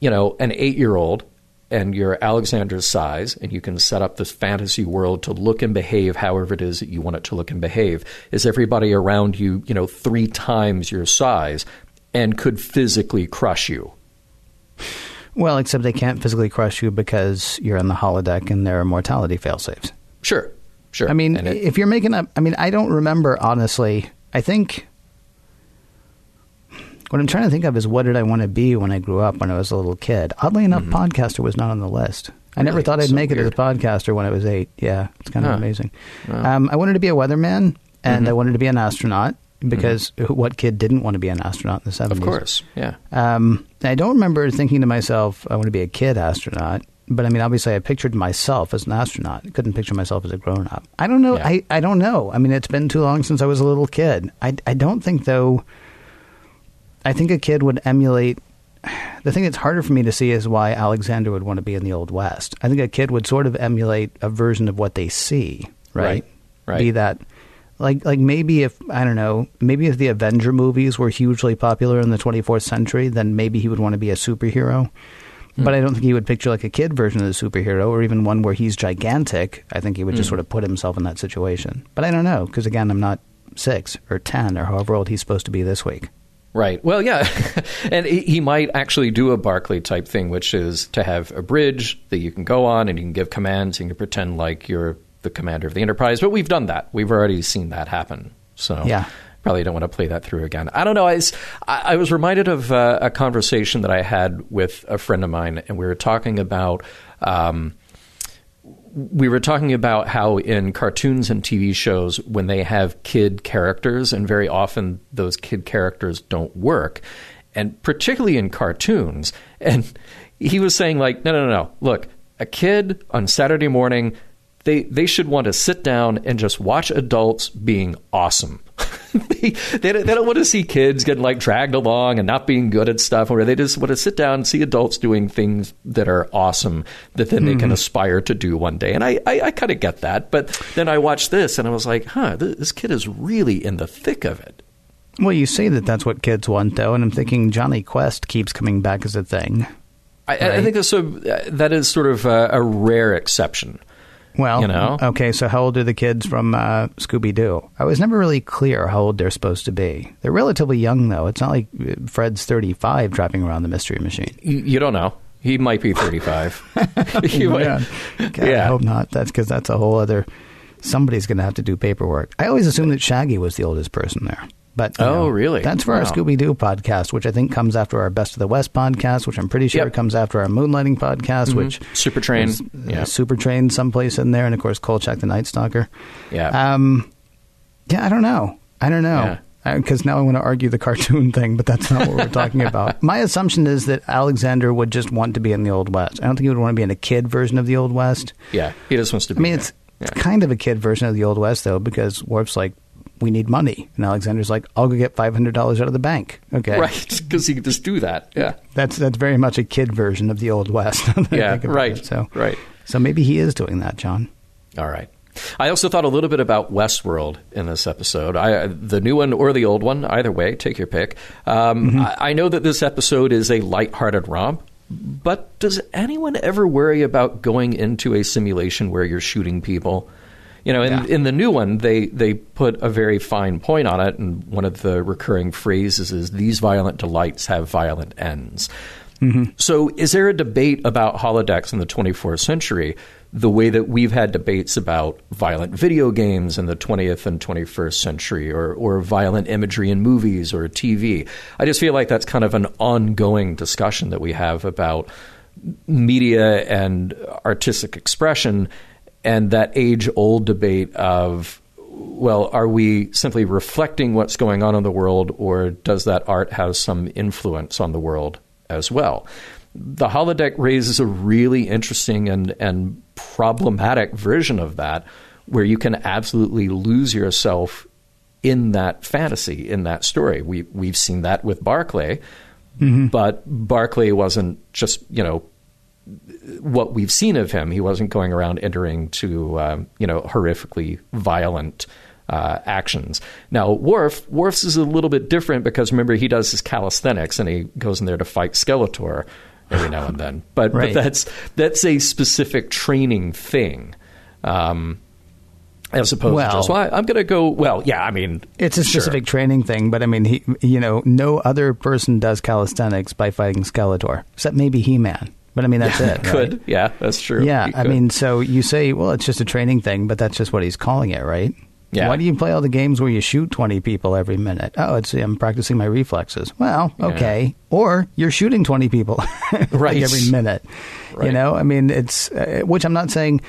A: you know, an eight year old and you're Alexander's size and you can set up this fantasy world to look and behave however it is that you want it to look and behave, is everybody around you, you know, three times your size and could physically crush you?
C: Well, except they can't physically crush you because you're in the holodeck and there are mortality failsafes.
A: Sure, sure.
C: I mean,
A: it-
C: if you're making up, I mean, I don't remember honestly. I think what I'm trying to think of is what did I want to be when I grew up when I was a little kid. Oddly enough, podcaster was not on the list. I never
A: Mm-hmm.
C: Thought I'd
A: So
C: make it as a podcaster when I was eight. Yeah, it's kind of
A: Huh.
C: amazing. Um, I wanted to be a weatherman and
A: Mm-hmm.
C: I wanted to be an astronaut because what kid didn't want to be an astronaut in the 70s?
A: of course, yeah.
C: Um, I don't remember thinking to myself, I want to be a kid astronaut. But I mean, obviously, I pictured myself as an astronaut. I couldn't picture myself as a grown up. I don't know.
A: Yeah.
C: I, I don't know. I mean, it's been too long since I was a little kid. I, I don't think, though. I think a kid would emulate. The thing that's harder for me to see is why Alexander would want to be in the Old West. I think a kid would sort of emulate a version of what they see, right?
A: Right, right.
C: Be that like like maybe if I don't know, maybe if the Avenger movies were hugely popular in the 24th century, then maybe he would want to be a superhero.
A: Hmm.
C: But I don't think he would picture like a kid version of the superhero or even one where he's gigantic. I think he would just
A: Hmm.
C: sort of put himself in that situation. But I don't know because again, I'm not six or ten or however old he's supposed to be this week.
A: Right. Well, yeah. and he might actually do a Barclay type thing, which is to have a bridge that you can go on and you can give commands and you can pretend like you're the commander of the Enterprise. But we've done that. We've already seen that happen. So
C: Yeah.
A: probably don't want to play that through again. I don't know. I was, I was reminded of uh, a conversation that I had with a friend of mine, and we were talking about. Um, we were talking about how in cartoons and TV shows, when they have kid characters, and very often those kid characters don't work, and particularly in cartoons. And he was saying, like, no, no, no, no. Look, a kid on Saturday morning, they they should want to sit down and just watch adults being awesome. they, they, don't, they don't want to see kids getting like dragged along and not being good at stuff, or they just want to sit down and see adults doing things that are awesome that then they can mm-hmm. aspire to do one day. And I, I, I kind of get that, but then I watched this and I was like, huh, this, this kid is really in the thick of it.
C: Well, you say that that's what kids want, though, and I'm thinking Jonny Quest keeps coming back as a thing.
A: I, I think that's a, that is sort of a, a rare exception.
C: Well,
A: You know?
C: okay, so how old are the kids from uh, Scooby Doo? I was never really clear how old they're supposed to be. They're relatively young, though. It's not like uh, Fred's 35 driving around the Mystery Machine.
A: You, don't know. He might be 35. He might-
C: God, I hope not. That's because that's a whole other. Somebody's going to have to do paperwork. I always assumed that Shaggy was the oldest person there. But
A: Oh,
C: know,
A: really?
C: That's for our Scooby Doo podcast, which I think comes after our Best of the West podcast, which I'm pretty sure
A: Yep. Mm-hmm.
C: comes after our Moonlighting podcast, which
A: Super Train.
C: uh,
A: Yeah.
C: Super Train someplace in there, and of course Kolchak the Night Stalker.
A: Yeah.
C: Um, yeah, I don't know. I don't know. Because now I want to argue the cartoon thing, but that's not what we're talking about. My assumption is that Alexander would just want to be in the Old West. I don't think he would want to be in a kid version of the Old West.
A: yeah. He just wants to be.
C: I mean, it's, it's kind of a kid version of the Old West, though, because Worf's like, we need money. And Alexander's like, I'll go get $500 out of the bank. Okay.
A: Right, because he can just do that. Yeah.
C: That's that's very much a kid version of the Old West. now that I
A: Yeah, right,
C: it. So,
A: right.
C: So maybe he is doing that, John.
A: All right. I also thought a little bit about Westworld in this episode. I, the new one or the old one, either way, take your pick. Um, I, I know that this episode is a lighthearted romp, but does anyone ever worry about going into a simulation where you're shooting people? You know, in,
C: Yeah.
A: in the new one, they, they put a very fine point on it, and one of the recurring phrases is, These violent delights have violent ends. Mm-hmm. So, is there a debate about holodecks in the 24th century the way that we've had debates about violent video games in the 20th and 21st century or, or violent imagery in movies or TV? I just feel like that's kind of an ongoing discussion that we have about media and artistic expression and that age old debate of well, are we simply reflecting what's going on in the world, or does that art have some influence on the world as well? The holodeck raises a really interesting and, and problematic version of that, where you can absolutely lose yourself in that fantasy, in that story. We we've seen that with Barclay, mm-hmm. but Barclay wasn't just you know what we've seen of him. He wasn't going around entering to um, you know horrifically violent uh, actions. Now Worf, Worf's is a little bit different because remember he does his calisthenics and he goes in there to fight Skeletor every now and then. But
C: Right.
A: but that's that's a specific training thing. Um, as opposed
C: Well-
A: to just, well, I'm going to go. Well, yeah, I mean,
C: It's a
A: sure.
C: specific training thing, but I mean, he, you know, no other person does calisthenics by fighting Skeletor, except maybe He-Man. But I mean, that's it. right?
A: Could yeah, that's true.
C: Yeah, I mean, so you say, well, it's just a training thing, but that's just what he's calling it, right?
A: Yeah.
C: Why do you play all the games where you shoot 20 people every minute? Oh, it's I'm practicing my reflexes. Well, okay. Or you're shooting 20 people like
A: Right.
C: every minute. You know, I mean, it's uh, which I'm not saying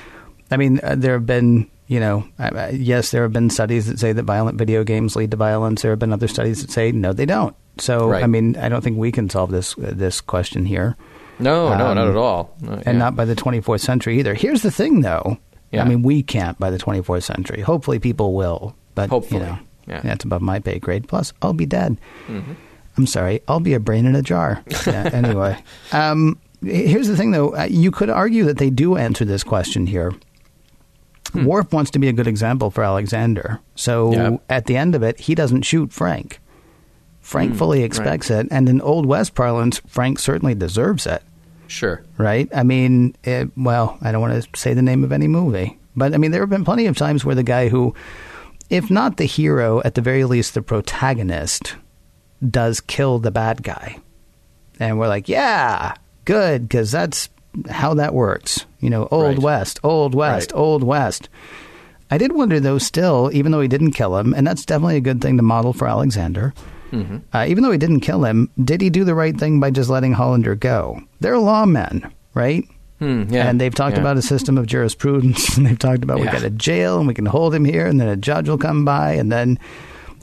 C: I mean, uh, there have been, you know, uh, yes, there have been studies that say that violent video games lead to violence. There have been other studies that say no, they don't. So,
A: Right.
C: I mean, I don't think we can solve this uh, this question here
A: no, no,
C: um,
A: not at all, No,
C: and
A: yeah.
C: not by the 24th century either. Here's the thing, though.
A: Yeah.
C: I mean, we can't by the 24th century. Hopefully, people will, but
A: Hopefully,
C: you know,
A: yeah.
C: that's above my pay grade. Plus, I'll be dead. I'm sorry, I'll be a brain in a jar. Yeah, anyway, um, here's the thing, though. Uh, You could argue that they do answer this question here.
A: Hmm.
C: Worf wants to be a good example for Alexander. So
A: Yeah.
C: at the end of it, he doesn't shoot Frank. Frank
A: Hmm,
C: fully expects it. And in Old West parlance, Frank certainly deserves it,
A: Sure.
C: right? I mean, it, well, I don't want to say the name of any movie, but I mean, there have been plenty of times where the guy who, if not the hero, at the very least the protagonist, does kill the bad guy. And we're like, yeah, good, because that's how that works. You know, Old
A: Right.
C: West, Old West,
A: Right.
C: Old West. I did wonder, though, still, even though he didn't kill him, and that's definitely a good thing to model for Alexander, uh, even though he didn't kill him, did he do the right thing by just letting Hollander go? They're lawmen, right?
A: Hmm, yeah.
C: And they've talked
A: yeah.
C: about a system of jurisprudence, and they've talked about we
A: Yeah.
C: got a jail, and we can hold him here, and then a judge will come by, and then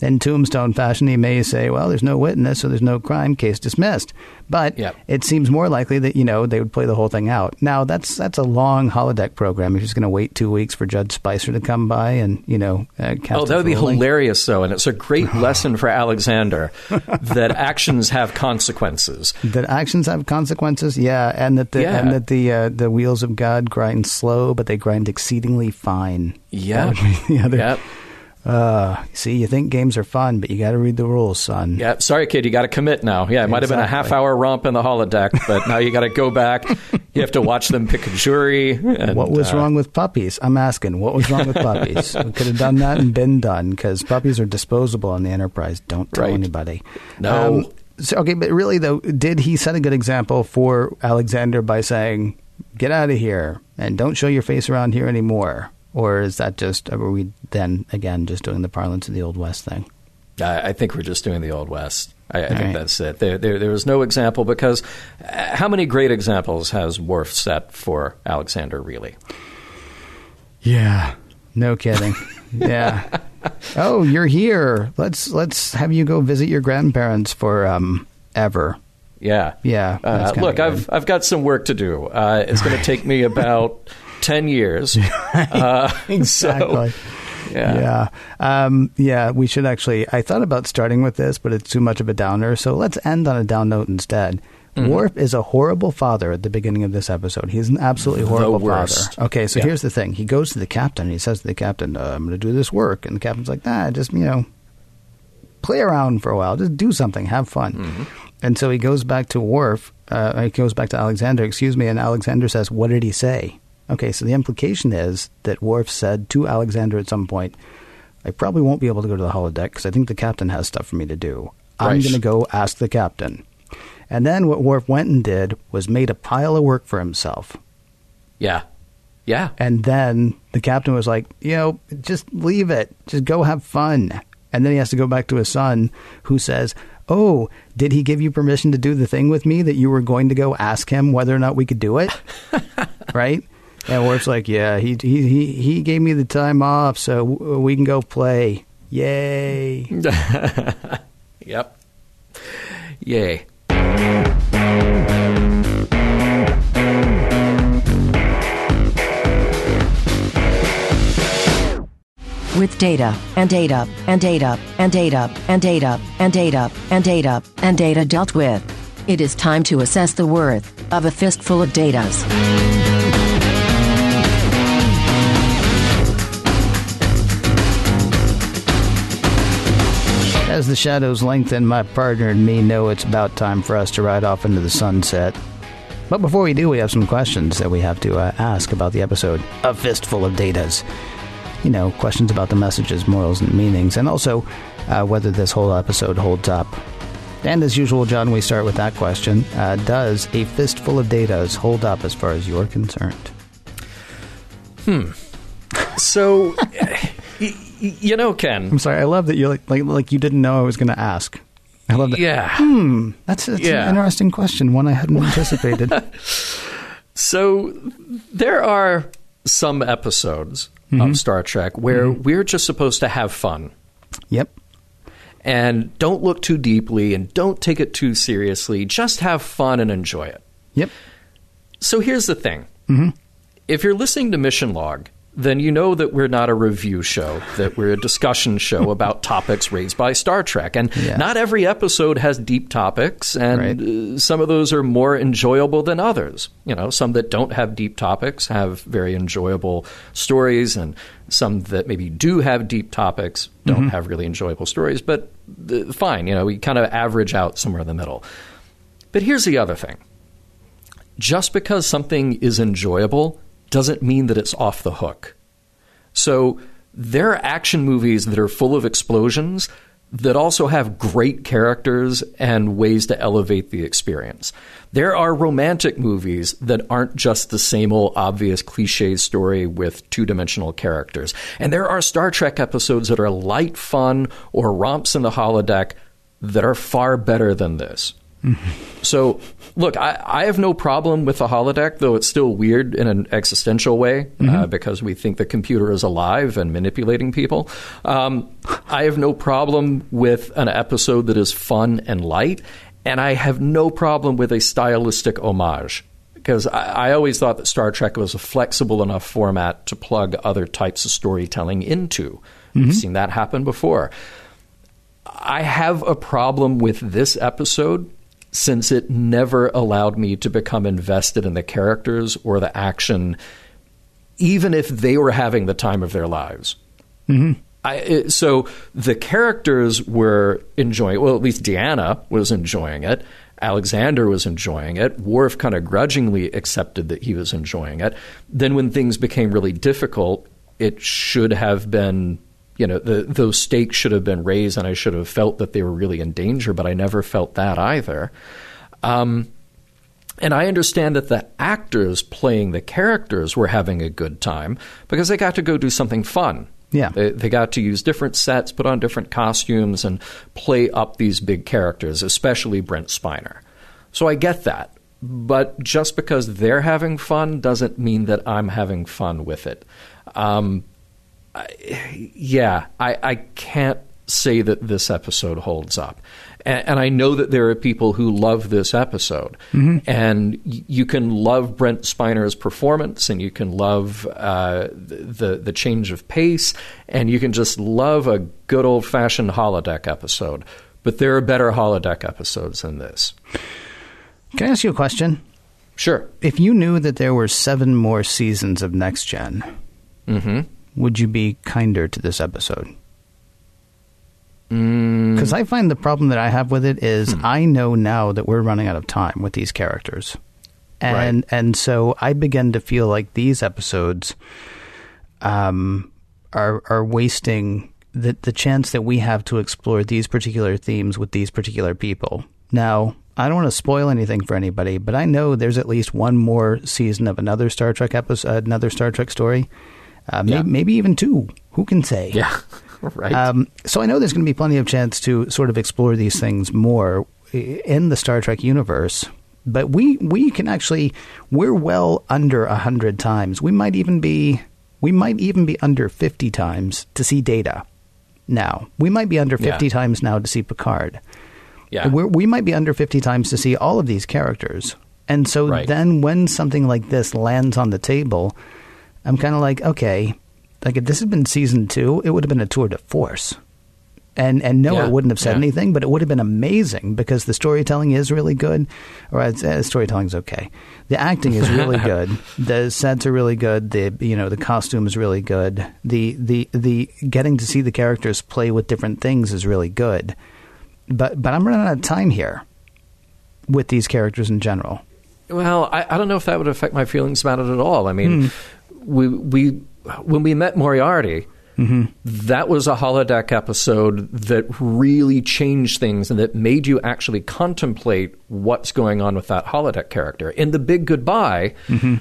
C: in tombstone fashion, he may say, "Well, there's no witness, so there's no crime. Case dismissed." But
A: Yep.
C: it seems more likely that you know they would play the whole thing out. Now that's that's a long holodeck program. You're just going to wait two weeks for Judge Spicer to come by and you know. Uh,
A: Oh, that would be
C: ruling.
A: hilarious, though, and it's a great lesson for Alexander that actions have consequences.
C: That actions have consequences, yeah, and that the
A: Yeah.
C: and that the uh, the wheels of God grind slow, but they grind exceedingly fine.
A: Yeah.
C: That would be the other.
A: Yep.
C: Uh, see, you think games are fun, but you got to read the rules, son.
A: Yeah, sorry, kid, you got to commit now. Yeah, it might have been a half hour romp in the holodeck, but now you got to go back. You have to watch them pick a jury. And,
C: What was
A: uh,
C: wrong with puppies? I'm asking. What was wrong with puppies? we could have done that and been done because puppies are disposable on the Enterprise. Don't tell
A: Right.
C: anybody. Um,
A: No.
C: so, okay, but really though, did he set a good example for Alexander by saying, "Get out of here and don't show your face around here anymore"? Or is that just are we then again just doing the parlance of the old west thing?
A: I I think we're just doing the Old West. I, I think
C: right.
A: that's it. There, there, there was no example because uh, how many great examples has Worf set for Alexander, really?
C: Yeah. No kidding. yeah. Oh, you're here. Let's let's have you go visit your grandparents for um ever.
A: Yeah.
C: Yeah,
A: Uh, look,
C: good.
A: I've I've got some work to do. Uh, it's going to take me about ten years. Uh,
C: Exactly.
A: So, yeah.
C: Yeah. Um, yeah, we should actually. I thought about starting with this, but it's too much of a downer. So let's end on a down note instead.
A: Mm-hmm.
C: Worf is a horrible father at the beginning of this episode. He's an absolutely horrible father. Okay, so
A: Yeah.
C: here's the thing. He goes to the captain and he says to the captain, uh, I'm going to do this work. And the captain's like, nah, just, you know, play around for a while. Just do something. Have fun.
A: Mm-hmm.
C: And so he goes back to Worf. Uh, he goes back to Alexander, excuse me. And Alexander says, What did he say? Okay, so the implication is that Worf said to Alexander at some point, I probably won't be able to go to the holodeck because I think the captain has stuff for me to do. I'm going to go ask the captain. And then what Worf went and did was made a pile of work for himself.
A: Yeah. Yeah.
C: And then the captain was like, you know, just leave it. Just go have fun. And then he has to go back to his son, who says, Oh, did he give you permission to do the thing with me that you were going to go ask him whether or not we could do it? right? And Worf's like, Yeah, he, he, he, he gave me the time off, so we can go play. Yay.
A: Yep. Yay.
B: With data, and data, and data, and data, and data, and data, and data, and data dealt with. It is time to assess the worth of a fistful of datas.
C: As the shadows lengthen, my partner and me know it's about time for us to ride off into the sunset. But before we do, we have some questions that we have to uh, ask about the episode A Fistful of Datas. You know, questions about the messages, morals, and meanings, and also uh, whether this whole episode holds up. And as usual, John, we start with that question uh, Does A Fistful of Datas hold up as far as you're concerned?
A: Hmm. So, you know, Ken.
C: I'm sorry, I love that you like, like, like you didn't know I was going to ask. I love that.
A: Yeah.
C: Hmm, that's, that's
A: Yeah.
C: an interesting question, one I hadn't anticipated.
A: So there are some episodes of mm-hmm. Star Trek where mm-hmm. we're just supposed to have fun
C: yep.
A: and don't look too deeply and don't take it too seriously. Just have fun and enjoy it.
C: Yep.
A: So here's the thing. Mm-hmm. If you're listening to Mission Log then you know that we're not a review show, that we're a discussion show about topics raised by Star Trek. And
C: Yeah.
A: not every episode has deep topics, and
C: Right.
A: uh, some of those are more enjoyable than others. You know, some that don't have deep topics have very enjoyable stories, and some that maybe do have deep topics don't have really enjoyable stories. But uh, fine, you know, we kind of average out somewhere in the middle. But here's the other thing just because something is enjoyable doesn't mean that it's off the hook. So there are action movies that are full of explosions that also have great characters and ways to elevate the experience. There are romantic movies that aren't just the same old obvious cliche story with two dimensional characters. And there are Star Trek episodes that are light fun or romps in the holodeck that are far better than this. So, look, I, I have no problem with the holodeck, though it's still weird in an existential way uh, because we think the computer is alive and manipulating people. Um, I have no problem with an episode that is fun and light, and I have no problem with a stylistic homage. Because I, I always thought that Star Trek was a flexible enough format to plug other types of storytelling into. We've seen that happen before. I have a problem with this episode since it never allowed me to become invested in the characters or the action, even if they were having the time of their lives. Mm-hmm. I, it, so the characters were enjoying. Well, at least Deanna was enjoying it. Alexander was enjoying it. Worf kind of grudgingly accepted that he was enjoying it. Then, when things became really difficult, it should have been, you know, the, those stakes should have been raised, and I should have felt that they were really in danger. But I never felt that either. Um, and I understand that the actors playing the characters were having a good time because they got to go do something fun.
C: Yeah.
A: They, they got to use different sets, put on different costumes, and play up these big characters, especially Brent Spiner. So I get that. But just because they're having fun doesn't mean that I'm having fun with it. Um, I, yeah, I, I can't say that this episode holds up. And, and I know that there are people who love this episode. And you can love Brent Spiner's performance and you can love uh, the, the change of pace and you can just love a good old fashioned holodeck episode. But there are better holodeck episodes than this.
C: Can I ask you a question?
A: Sure.
C: If you knew that there were seven more seasons of Next Gen,
A: hmm
C: would you be kinder to this episode?
A: Mm,
C: Because I find the problem that I have with it is
A: Hmm.
C: I know now that we're running out of time with these characters, and and so I begin to feel like these episodes um, are are wasting the the chance that we have to explore these particular themes with these particular people. Now, I don't want to spoil anything for anybody, but I know there's at least one more season of another Star Trek episode, another Star Trek story, uh, may-
A: Yeah.
C: maybe even two. Who can say?
A: yeah. right.
C: Um, so I know there's going to be plenty of chance to sort of explore these things more in the Star Trek universe. But we we can actually we're well under a hundred times. We might even be we might even be under fifty times to see Data. Now we might be under fifty
A: Yeah.
C: times now to see Picard.
A: yeah.
C: We're, we might be under 50 times to see all of these characters. And so
A: Right.
C: then when something like this lands on the table, I'm kind of like, okay, like if this had been season two, it would have been a tour de force. And and no,
A: Yeah,
C: it wouldn't have said
A: yeah.
C: anything, but it would have been amazing because the storytelling is really good. Or uh, storytelling's okay. The acting is really good. The sets are really good. The you know the costume is really good. The the the getting to see the characters play with different things is really good but but I'm running out of time here with these characters in general.
A: Well, I, I don't know if that would affect my feelings about it at all. I mean, we we when we met Moriarty, mm-hmm. that was a holodeck episode that really changed things and that made you actually contemplate what's going on with that holodeck character. In the Big Goodbye, mm-hmm.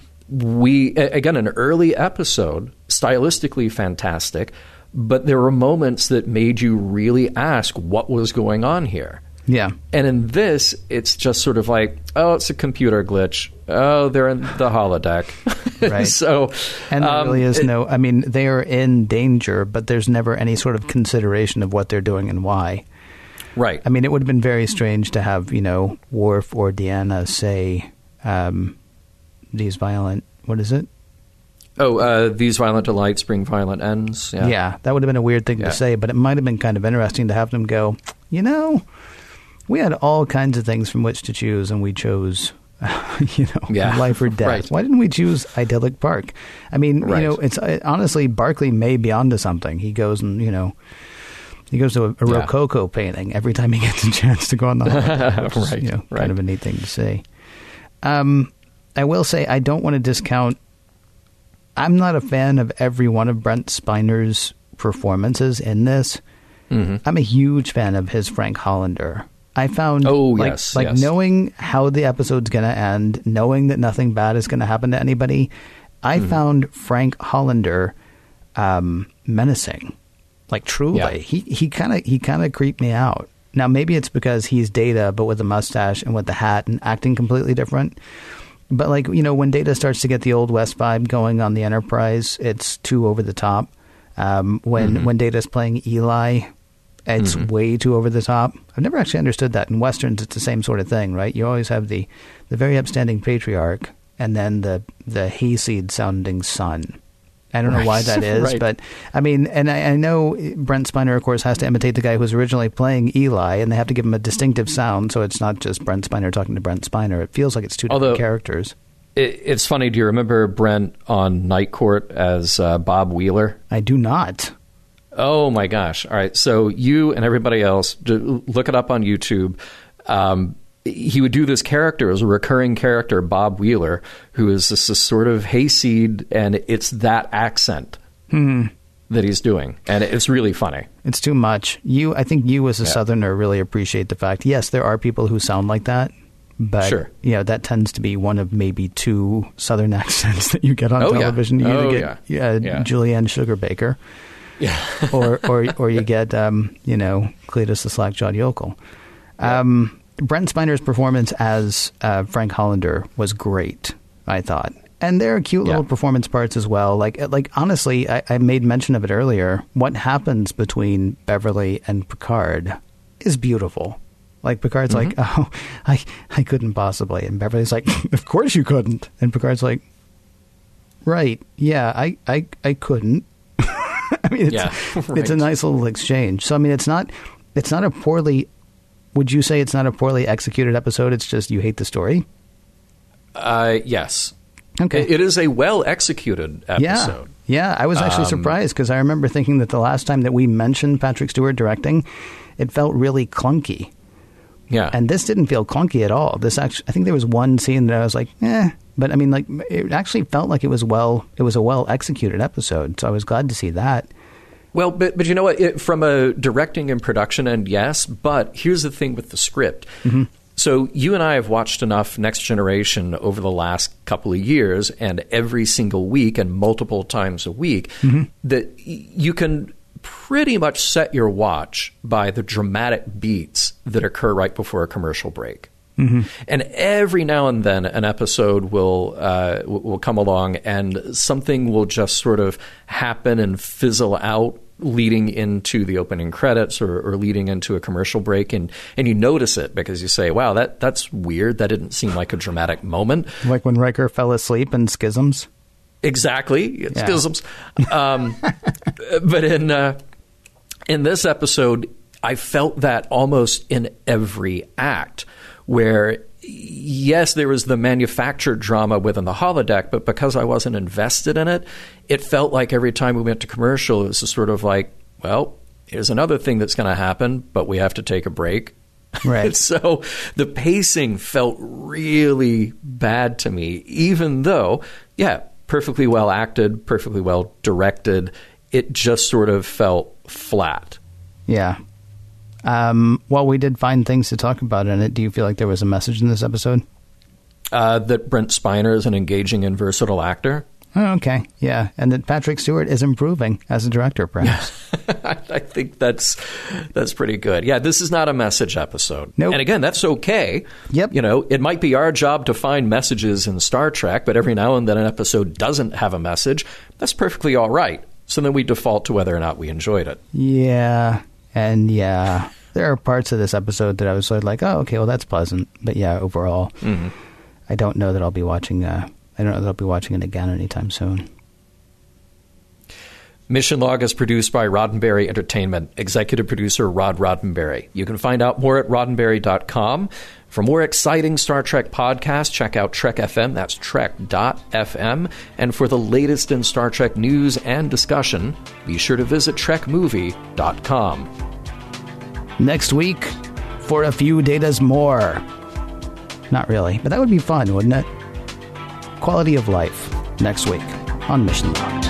A: we again an early episode, stylistically fantastic, but there were moments that made you really ask what was going on here.
C: Yeah,
A: And in this, it's just sort of like, oh, it's a computer glitch. Oh, they're in the holodeck.
C: Right.
A: so,
C: and there
A: um,
C: really is
A: it-
C: no. I mean, they are in danger, but there's never any sort of consideration of what they're doing and why.
A: right.
C: I mean, it would have been very strange to have you know Worf or Deanna say um, these violent. What is it?
A: Oh, uh, these violent delights bring violent ends. Yeah.
C: Yeah, that would have been a weird thing
A: Yeah.
C: to say, but it might have been kind of interesting to have them go, you know, we had all kinds of things from which to choose, and we chose, you know,
A: Yeah.
C: life or death.
A: Right.
C: Why didn't we choose idyllic Park? I mean,
A: Right.
C: you know, it's uh, honestly Barclay may be onto something. He goes and you know. He goes to a, a
A: Yeah.
C: Rococo painting every time he gets a chance to go on the is,
A: Right,
C: you know,
A: right.
C: kind of a neat thing to see. Um, I will say I don't want to discount I'm not a fan of every one of Brent Spiner's performances in this.
A: Mm-hmm.
C: I'm a huge fan of his Frank Hollander. I found
A: Oh,
C: like,
A: yes,
C: like
A: yes.
C: knowing how the episode's going to end, knowing that nothing bad is going to happen to anybody. I
A: Mm-hmm.
C: found Frank Hollander um, menacing, like truly.
A: Yeah.
C: He he kind of he kind of creeped me out. Now maybe it's because he's Data, but with a mustache and with the hat and acting completely different. But like you know, when Data starts to get the old West vibe going on the Enterprise, it's too over the top. Um, when
A: Mm-hmm.
C: when Data's playing Eli, it's way too over the top. I've never actually understood that. In westerns, it's the same sort of thing, right? You always have the the very upstanding patriarch, and then the the hayseed sounding son. I don't know why that is,
A: Right.
C: but I mean, and I, I know Brent Spiner, of course, has to imitate the guy who was originally playing Eli, and they have to give him a distinctive sound, so it's not just Brent Spiner talking to Brent Spiner. It feels like it's two different characters.
A: It, it's funny. Do you remember Brent on Night Court as uh, Bob Wheeler?
C: I do not.
A: Oh my gosh! All right, so you and everybody else, look it up on YouTube. Um, he would do this character as a recurring character, Bob Wheeler, who is this, this sort of hayseed, and it's that accent that he's doing, and it's really funny.
C: It's too much. You, I think you as a
A: Yeah.
C: Southerner really appreciate the fact. Yes, there are people who sound like that, but
A: Sure.
C: you know that tends to be one of maybe two Southern accents that you get on
A: Oh, yeah.
C: television. You either
A: Oh,
C: get
A: yeah.
C: uh,
A: Yeah.
C: Julianne Sugarbaker,
A: Yeah,
C: or or or you get um, you know Cletus the slack-jawed yokel. Um, Brent Spiner's performance as uh, Frank Hollander was great. I thought, and there are cute little performance parts as well. Like like honestly, I, I made mention of it earlier. What happens between Beverly and Picard is beautiful. Like Picard's like,
A: Mm-hmm.
C: oh, I I couldn't possibly, and Beverly's like, of course you couldn't, and Picard's like, right, yeah, I I I couldn't. I mean, it's,
A: Yeah,
C: it's a nice little exchange. So I mean, it's not it's not a poorly. Would you say it's not a poorly executed episode? It's just you hate the story.
A: uh, yes.
C: Okay.
A: It- it is a well executed episode.
C: Yeah, yeah. I was actually
A: Um,
C: surprised because I remember thinking that the last time that we mentioned Patrick Stewart directing, it felt really clunky,
A: Yeah,
C: and this didn't feel clunky at all. This actually, I think there was one scene that I was like, eh, but I mean, like it actually felt like it was well, it was a well executed episode. So I was glad to see that.
A: Well, but but you know what? It, from a directing and production end, yes. But here's the thing with the script. Mm-hmm. So you and I have watched enough Next Generation over the last couple of years, and every single week and multiple times a week, mm-hmm. that you can pretty much set your watch by the dramatic beats that occur right before a commercial break. And every now and then, an episode will uh, will come along, and something will just sort of happen and fizzle out, leading into the opening credits or, or leading into a commercial break, and and you notice it because you say, "Wow, that that's weird. That didn't seem like a dramatic moment."
C: Like when Riker fell asleep in Schisms.
A: Exactly,
C: Yeah.
A: schisms. Um, but in uh, in this episode, I felt that almost in every act, where yes, there was the manufactured drama within the holodeck, but because I wasn't invested in it, it felt like every time we went to commercial, it was just sort of like, well, here's another thing that's going to happen, but we have to take a break.
C: Right.
A: so the pacing felt really bad to me, even though, yeah, perfectly well acted, perfectly well directed. It just sort of felt flat.
C: Yeah. Um, well, we did find things to talk about in it. Do you feel like there was a message in this episode?
A: Uh, that Brent Spiner is an engaging and versatile actor.
C: Oh, okay. Yeah. And that Patrick Stewart is improving as a director, perhaps.
A: I, I think that's that's pretty good. Yeah, this is not a message episode.
C: Nope.
A: And again, that's okay.
C: Yep.
A: You know, it might be our job to find messages in Star Trek, but every now and then an episode doesn't have a message. That's perfectly all right. So then we default to whether or not we enjoyed it.
C: yeah. And yeah, there are parts of this episode that I was sort of like, oh, okay, well, that's pleasant. But yeah, overall, I don't know that I'll be watching. Uh, I don't know that I'll be watching it again anytime soon.
A: Mission Log is produced by Roddenberry Entertainment, executive producer Rod Roddenberry. You can find out more at roddenberry.com. For more exciting Star Trek podcasts, check out Trek FM, that's trek.fm. And for the latest in Star Trek news and discussion, be sure to visit trekmovie.com.
C: Next week, for a few datas more. Not really, but that would be fun, wouldn't it? Quality of life next week on Mission Log.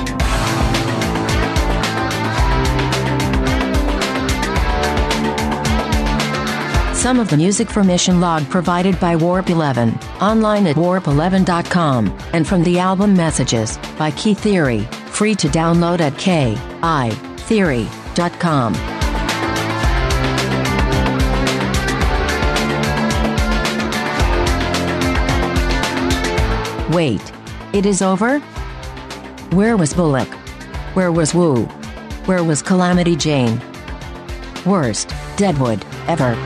B: Some of the music for Mission Log provided by Warp 11, online at warp11.com, and from the album Messages by Kitheory, free to download at kitheory.com. Wait, it is over? Where was Bullock? Where was Wu? Where was Calamity Jane? Worst, Deadwood, ever.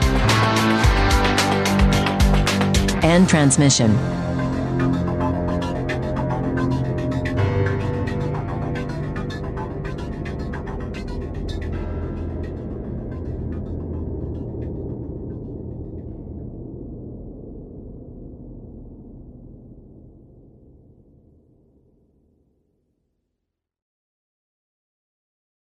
B: End transmission.